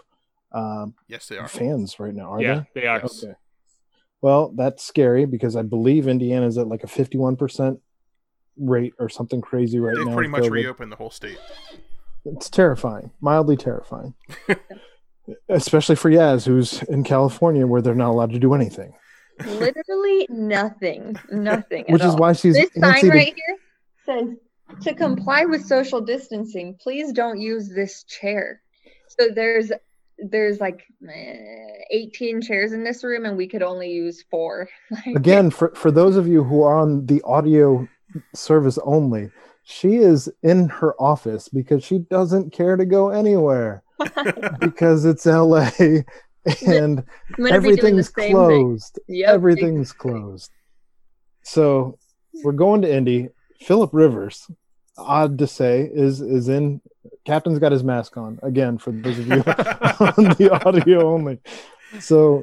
um, Yes, they are. fans right now. Are yeah, they? they are. Okay. Well, that's scary because I believe Indiana's at like a fifty-one percent rate or something crazy right They now. pretty much COVID. reopened the whole state. It's terrifying, mildly terrifying. Especially for Yaz, who's in California where they're not allowed to do anything. Literally nothing. Nothing. Which at is all. why she's this antsy sign to- right here says to comply with social distancing please don't use this chair so there's there's like eh, 18 chairs in this room and we could only use four. Again for for those of you who are on the audio service only she is in her office because she doesn't care to go anywhere because it's la and I'm gonna be doing the everything's closed. Yep, everything's closed. So we're going to indy. Philip rivers odd to say is is in captain's got his mask on again for those of you on the audio only so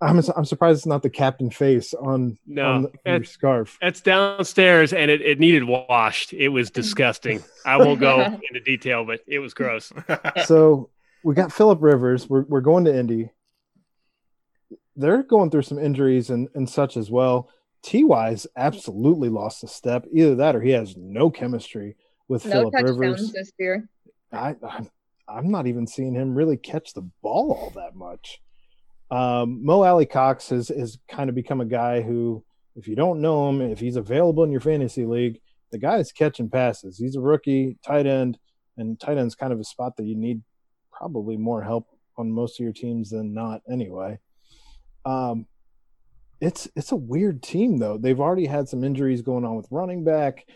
i'm i'm surprised it's not the captain face on No, on the, your it's- scarf That's downstairs, and it, it needed washed. It was disgusting. I won't go into detail, but it was gross. so we got Philip Rivers. We're we're going to Indy. They're going through some injuries and, and such as well. Ty's absolutely lost a step. Either that or he has no chemistry with no Philip Rivers. this year I, I I'm not even seeing him really catch the ball all that much. Um, Mo Alie-Cox has has kind of become a guy who, if you don't know him, if he's available in your fantasy league, the guy is catching passes. He's a rookie tight end, and tight end's kind of a spot that you need probably more help on most of your teams than not anyway. Um, it's it's a weird team though. They've already had some injuries going on with running back.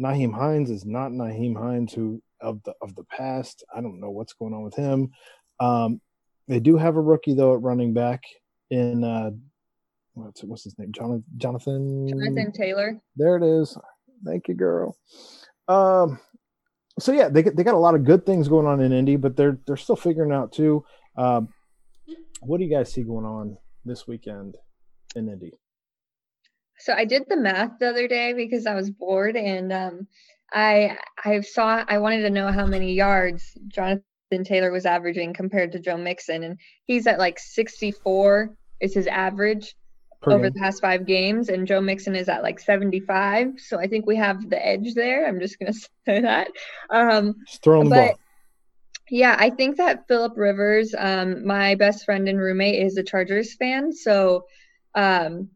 Nyheim Hines is not Nyheim Hines who of the of the past. I don't know what's going on with him. Um, they do have a rookie though at running back in uh, what's what's his name? Jonathan Jonathan jonathan taylor there it is. Thank you, girl. Um, so yeah, they they got a lot of good things going on in Indy, but they're they're still figuring out too. Um, what do you guys see going on this weekend in Indy? So I did the math the other day because I was bored and um, I I saw I wanted to know how many yards Jonathan Taylor was averaging compared to Joe Mixon and he's at like 64 is his average Per over game? the past 5 games and Joe Mixon is at like 75 so I think we have the edge there I'm just going to say that um Just throwing the but- ball. yeah, I think that Philip Rivers, um, my best friend and roommate, is a Chargers fan. So um,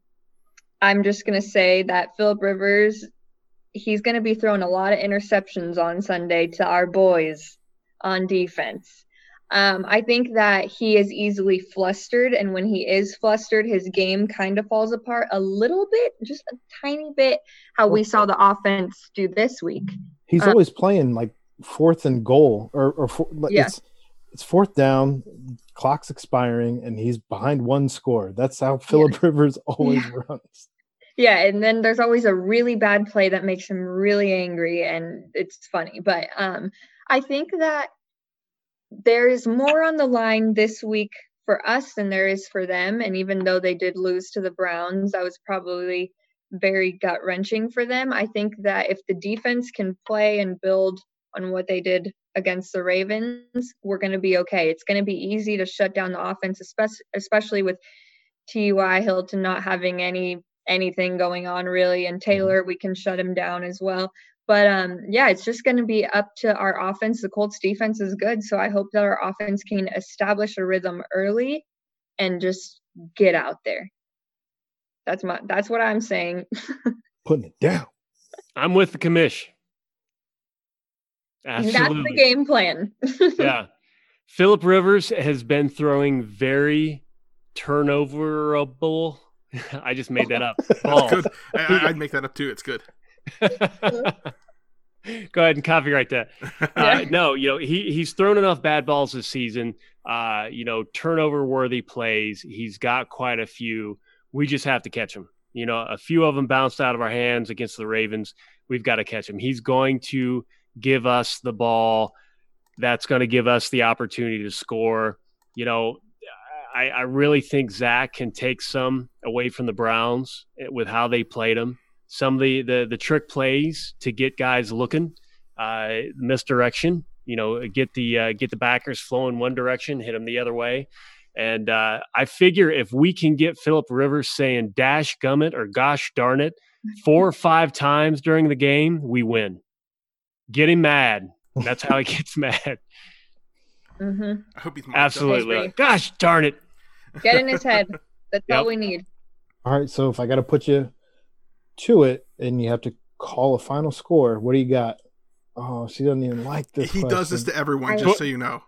I'm just going to say that Philip Rivers, he's going to be throwing a lot of interceptions on Sunday to our boys on defense. Um, I think that he is easily flustered. And when he is flustered, his game kind of falls apart a little bit, just a tiny bit, how we saw the offense do this week. He's uh, always playing like fourth and goal or or four, Yeah. it's it's fourth down, clock's expiring, and he's behind one score. That's how Philip Rivers always runs. Yeah, and then there's always a really bad play that makes him really angry and it's funny. But um I think that there is more on the line this week for us than there is for them. And even though they did lose to the Browns, that was probably very gut wrenching for them. I think that if the defense can play and build on what they did against the Ravens, we're going to be okay. It's going to be easy to shut down the offense, especially especially with T.Y. Hilton not having any anything going on really, and Taylor we can shut him down as well. But um, yeah, it's just going to be up to our offense. The Colts defense is good, so I hope that our offense can establish a rhythm early and just get out there. That's my that's what I'm saying. Putting it down. I'm with the commish. That's the game plan. yeah. Philip Rivers has been throwing very turnoverable. I just made that up. Balls. Good. I, I'd make that up too. It's good. Go ahead and copyright that. Uh, no, you know he he's thrown enough bad balls this season. Uh, you know, turnover worthy plays. He's got quite a few. We just have to catch him. You know, a few of them bounced out of our hands against the Ravens. We've got to catch him. He's going to give us the ball. That's going to give us the opportunity to score. You know, I, I really think Zac can take some away from the Browns with how they played him. Some of the the, the trick plays to get guys looking, uh, misdirection. You know, get the uh, get the backers flowing one direction, hit them the other way. And uh, I figure if we can get Philip Rivers saying "dash gummit" or "gosh darn it" four or five times during the game, we win. Get him mad. That's how he gets mad. hmm I hope he's mic'd up. Absolutely. Gosh darn it. Get in his head. That's all we need. All right, so if I got to put you to it, and you have to call a final score, what do you got? Oh, she doesn't even like this. He does this to everyone, I- just so you know.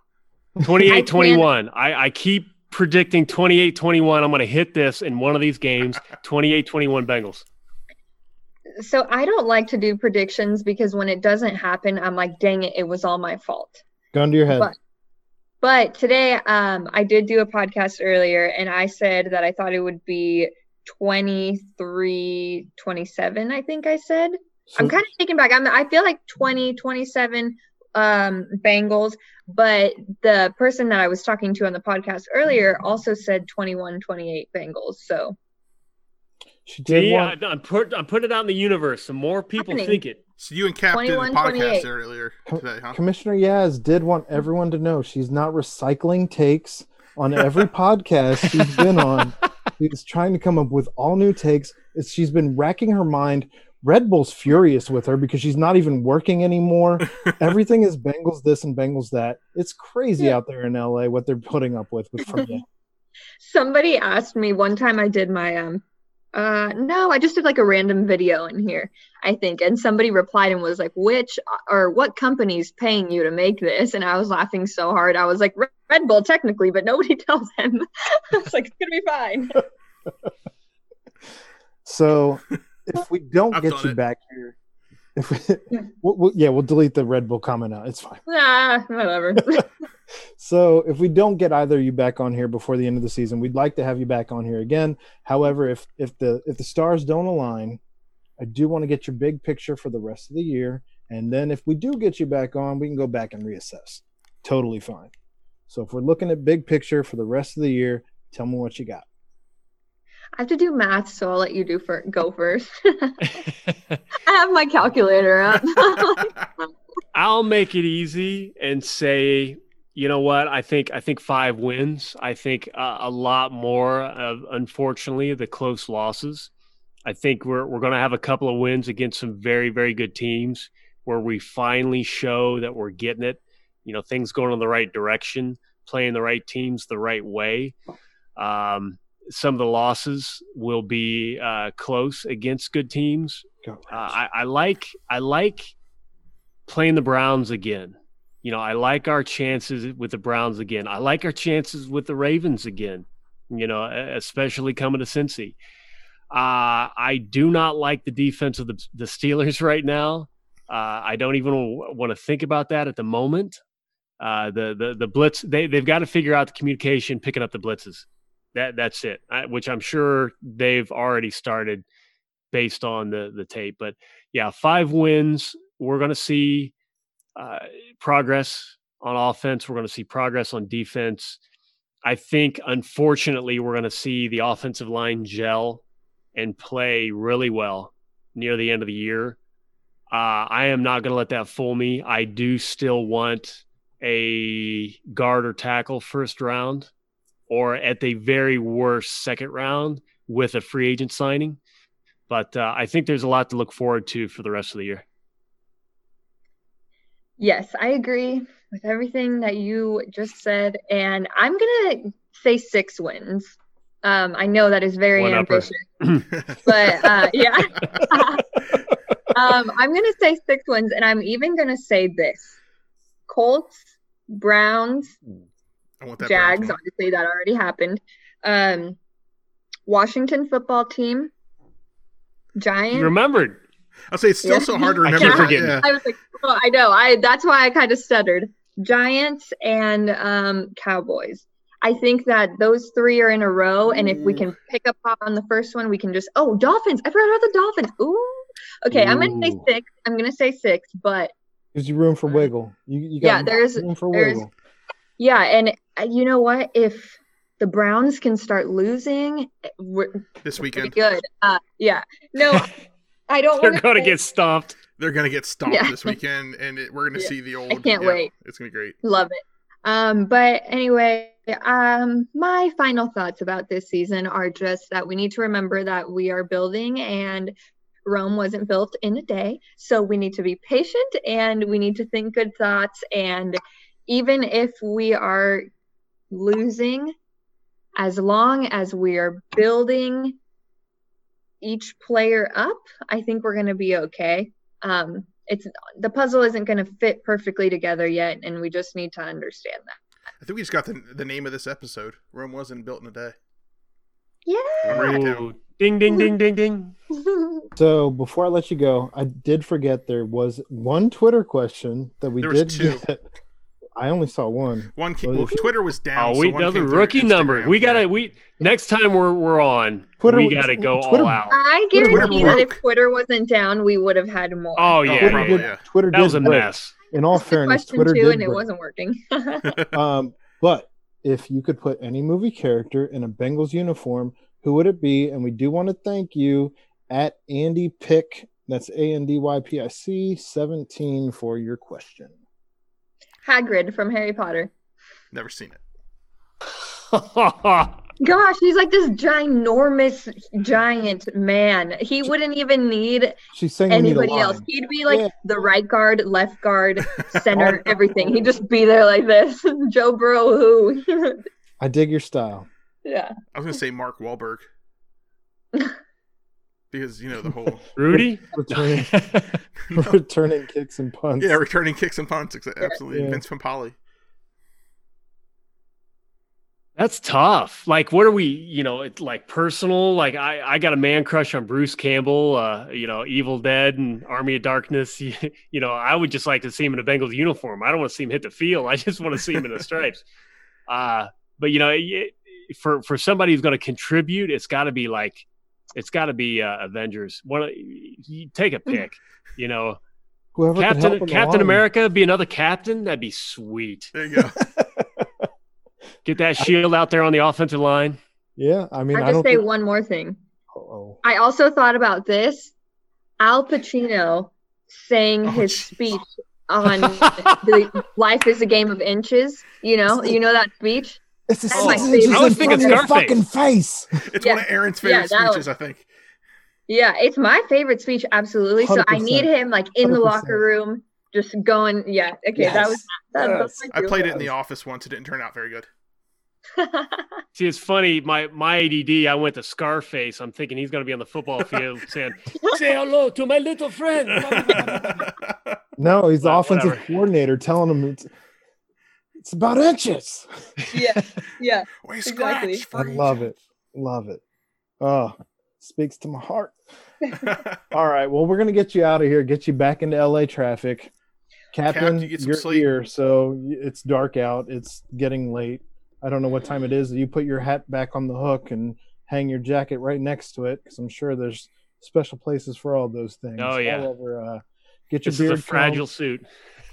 28 21. I, I keep predicting 28 21. I'm going to hit this in one of these games 28 21 Bengals. So I don't like to do predictions because when it doesn't happen, I'm like, dang it, it was all my fault. Gun to your head. But- But today, um, I did do a podcast earlier and I said that I thought it would be 23 27, I think I said. So- I'm kind of taken back. I'm, I feel like 20, 27 um, Bengals, but the person that I was talking to on the podcast earlier also said 21, 28 Bengals. So she did See, one. I, I'm, put, I'm putting it out in the universe. The more people Happening. think it. So you and Cap did the podcast earlier today, huh? Commissioner Yaz did want everyone to know she's not recycling takes on every podcast she's been on. She's trying to come up with all new takes. She's been racking her mind. Red Bull's furious with her because she's not even working anymore. Everything is Bengals this and Bengals that. It's crazy Yeah. out there in LA what they're putting up with, with somebody asked me one time I did my um uh no, I just did like a random video in here, I think. And somebody replied and was like, which or what company's paying you to make this? And I was laughing so hard. I was like, "Red- Red Bull technically, but nobody tells them. I was like, it's gonna be fine. So if we don't get you it. back here, if we, we'll, we'll- yeah, we'll delete the Red Bull comment out. It's fine. ah, whatever. So if we don't get either of you back on here before the end of the season, we'd like to have you back on here again. However, if if the if the stars don't align, I do want to get your big picture for the rest of the year. And then if we do get you back on, we can go back and reassess. Totally fine. So if we're looking at big picture for the rest of the year, tell me what you got. I have to do math, so I'll let you do for go first. I have my calculator up. I'll make it easy and say, you know what? I think I think five wins. I think uh, a lot more of, unfortunately, the close losses. I think we're we're going to have a couple of wins against some very very good teams where we finally show that we're getting it. You know, things going in the right direction, playing the right teams the right way. Um, some of the losses will be uh, close against good teams. Uh, I, I like I like playing the Browns again. You know, I like our chances with the Browns again. I like our chances with the Ravens again. You know, especially coming to Cincy. Uh, I do not like the defense of the, the Steelers right now. Uh, I don't even want to think about that at the moment. Uh, the the the blitz they they've got to figure out the communication, picking up the blitzes. That that's it. I, which I'm sure they've already started based on the the tape. But yeah, five wins. We're going to see uh, progress on offense. We're going to see progress on defense. I think, unfortunately, we're going to see the offensive line gel and play really well near the end of the year. Uh, I am not going to let that fool me. I do still want a guard or tackle first round, or at the very worst, second round with a free agent signing. But uh, I think there's a lot to look forward to for the rest of the year. Yes, I agree with everything that you just said, and I'm gonna say six wins. Um, I know that is very One ambitious, but uh, yeah. um, I'm gonna say six wins, and I'm even gonna say this: Colts, Browns, I want that Jags. Obviously, that already happened. Um, Washington football team, Giants. You remembered. I'll say it's still Yeah. so hard to I keep remember. forgetting. Yeah. I was like, oh, I know. I that's why I kind of stuttered. Giants and um, Cowboys. I think that those three are in a row, and if we can pick up on the first one, we can just oh Dolphins. I forgot about the Dolphins. Ooh. Okay, I'm gonna say six. I'm gonna say six, but Gives you room for wiggle. You, you got Yeah, there's- room for there's- wiggle. Yeah, and uh, you know what? If the Browns can start losing, we're This weekend, good. Uh, yeah. No, I don't They're going to get stomped. they're gonna get stomped Yeah. this weekend, and it, we're gonna Yeah. see the old. I can't yeah, wait. It's gonna be great. Love it. Um, but anyway, um, my final thoughts about this season are just that we need to remember that we are building and Rome wasn't built in a day. So we need to be patient and we need to think good thoughts. And even if we are losing, as long as we are building each player up, I think we're going to be okay. Um, it's the puzzle isn't going to fit perfectly together yet, and we just need to understand that. I think we just got the, the name of this episode. Rome wasn't built in a day. Yeah. Ooh, ding, ding, ding, ding, ding. So before I let you go, I did forget there was one Twitter question that we There was did two. get. I only saw one. One came, Well, well, Twitter was down. Oh, so we one know the rookie number. Instagram. We gotta we next time we're we're on. Twitter we gotta go Twitter- all out. I guarantee that if. Twitter wasn't down, we would have had more. Oh yeah, Twitter probably, did, yeah. Twitter that was a break. mess. In all That's fairness, question Twitter too, did and it wasn't working. Um, but if you could put any movie character in a Bengals uniform, who would it be? And we do want to thank you at Andy Pick. That's A N D Y P I C 17 for your question. Hagrid from Harry Potter. Never seen it. Gosh, he's like this ginormous giant man. He wouldn't even need She's saying we need anybody else. He'd be like Yeah. the right guard, left guard, center, everything. He'd just be there like this. Joe Burrow, who? I dig your style. yeah. I was gonna say Mark Wahlberg because you know the whole Rudy. Returning, No. returning kicks and punts. yeah returning kicks and punts. exa- Absolutely, Yeah. Vince Papale. That's tough. Like, what are we? You know, it's like personal. Like, I I got a man crush on Bruce Campbell. Uh, you know, Evil Dead and Army of Darkness. You, you know, I would just like to see him in a Bengals uniform. I don't want to see him hit the field. I just want to see him in the stripes. Uh, but you know, it, for for somebody who's going to contribute, it's got to be like, it's got to be uh, Avengers. One, you take a pick. You know, Whoever Captain Captain. America be another captain. That'd be sweet. There you go. Get that shield out there on the offensive line. Yeah, I mean, I'll I just don't. say think- one more thing. Oh, I also thought about this. Al Pacino saying Oh, his jeez. speech on the Life is a Game of Inches. You know, you know that speech? It's a That's six inches I was in thinking front of your Scarface. fucking face. It's Yeah. one of Aaron's favorite that speeches. I think. Yeah, it's my favorite speech, absolutely. So I need him like in the 100%. locker room, just going. Yeah, okay, that was that, that's Yes. my I played it in the office once. It didn't turn out very good. See, it's funny. My my ADD. I went to Scarface. I'm thinking he's going to be on the football field saying, "Say hello to my little friend." No, he's the Well, offensive whatever. coordinator telling him it's, it's about inches. yeah, yeah. we Exactly. I love it. Love it. Oh, speaks to my heart. All right. Well, we're gonna get you out of here, get you back into LA traffic. Captain, you get some you're sleep. here, so it's dark out. It's getting late. I don't know what time it is. You put your hat back on the hook and hang your jacket right next to it, because I'm sure there's special places for all those things. Oh, yeah. All over. Uh, get your This is a beard fragile combed, suit.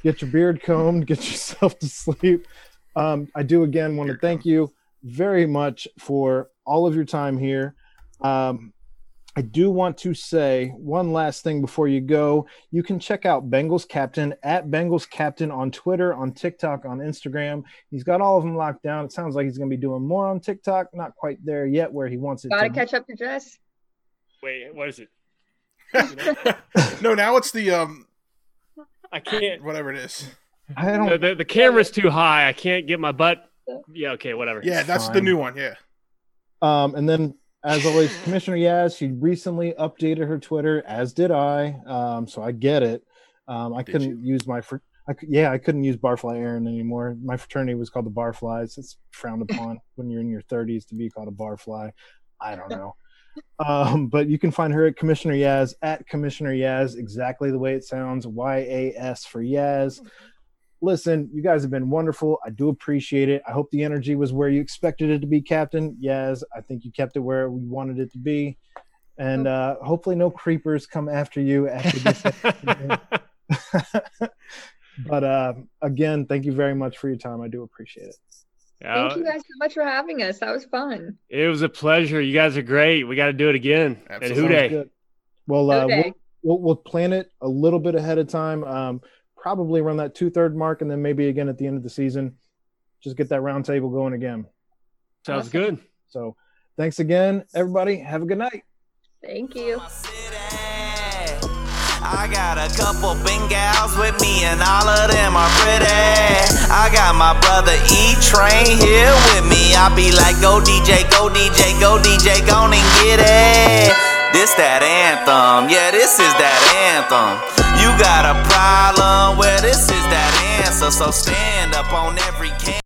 Get your beard combed, get yourself to sleep. Um, I do again want to thank you very much for all of your time here. Um, I do want to say one last thing before you go. You can check out Bengals Captain at Bengals Captain on Twitter, on TikTok, on Instagram. He's got all of them locked down. It sounds like he's going to be doing more on TikTok. Not quite there yet where he wants it Gotta to. catch up to Jess. Wait, what is it? no, now it's the um I can't. whatever it is. I The, don't. the, the camera's too high. I can't get my butt. Yeah. Okay. Whatever. Yeah, that's the new one. Yeah. Um, and then, as always, Commissioner Yaz, she recently updated her Twitter, as did I. Um, so I get it. Um, I Did couldn't use my, fr- I, yeah, I couldn't use Barfly Aaron anymore. My fraternity was called the Barflies. It's frowned upon when you're in your 30s to be called a Barfly. I don't know. Um, but you can find her at Commissioner Yaz at Commissioner Yaz, exactly the way it sounds. Y A S for Yaz. Listen, you guys have been wonderful. I do appreciate it. I hope the energy was where you expected it to be, Captain. Yaz, I think you kept it where we wanted it to be. And uh, hopefully, no creepers come after you after this. but uh, again, thank you very much for your time. I do appreciate it. Uh, Thank you guys so much for having us. That was fun. it was a pleasure. You guys are great. We got to do it again. Absolutely. who Sounds good. Well, uh, we'll, we'll, we'll plan it a little bit ahead of time. Um, probably around that two third mark, and then maybe again at the end of the season. Just get that round table going again. Sounds Awesome. good. So, thanks again, everybody. Have a good night. Thank you. I got a couple bengals with me, and all of them are pretty. I got my brother E Train here with me. I be like, go DJ, go DJ, go DJ, go and get it. This that anthem, yeah, this is that anthem. You got a problem, well, this is that answer. So stand up on every can.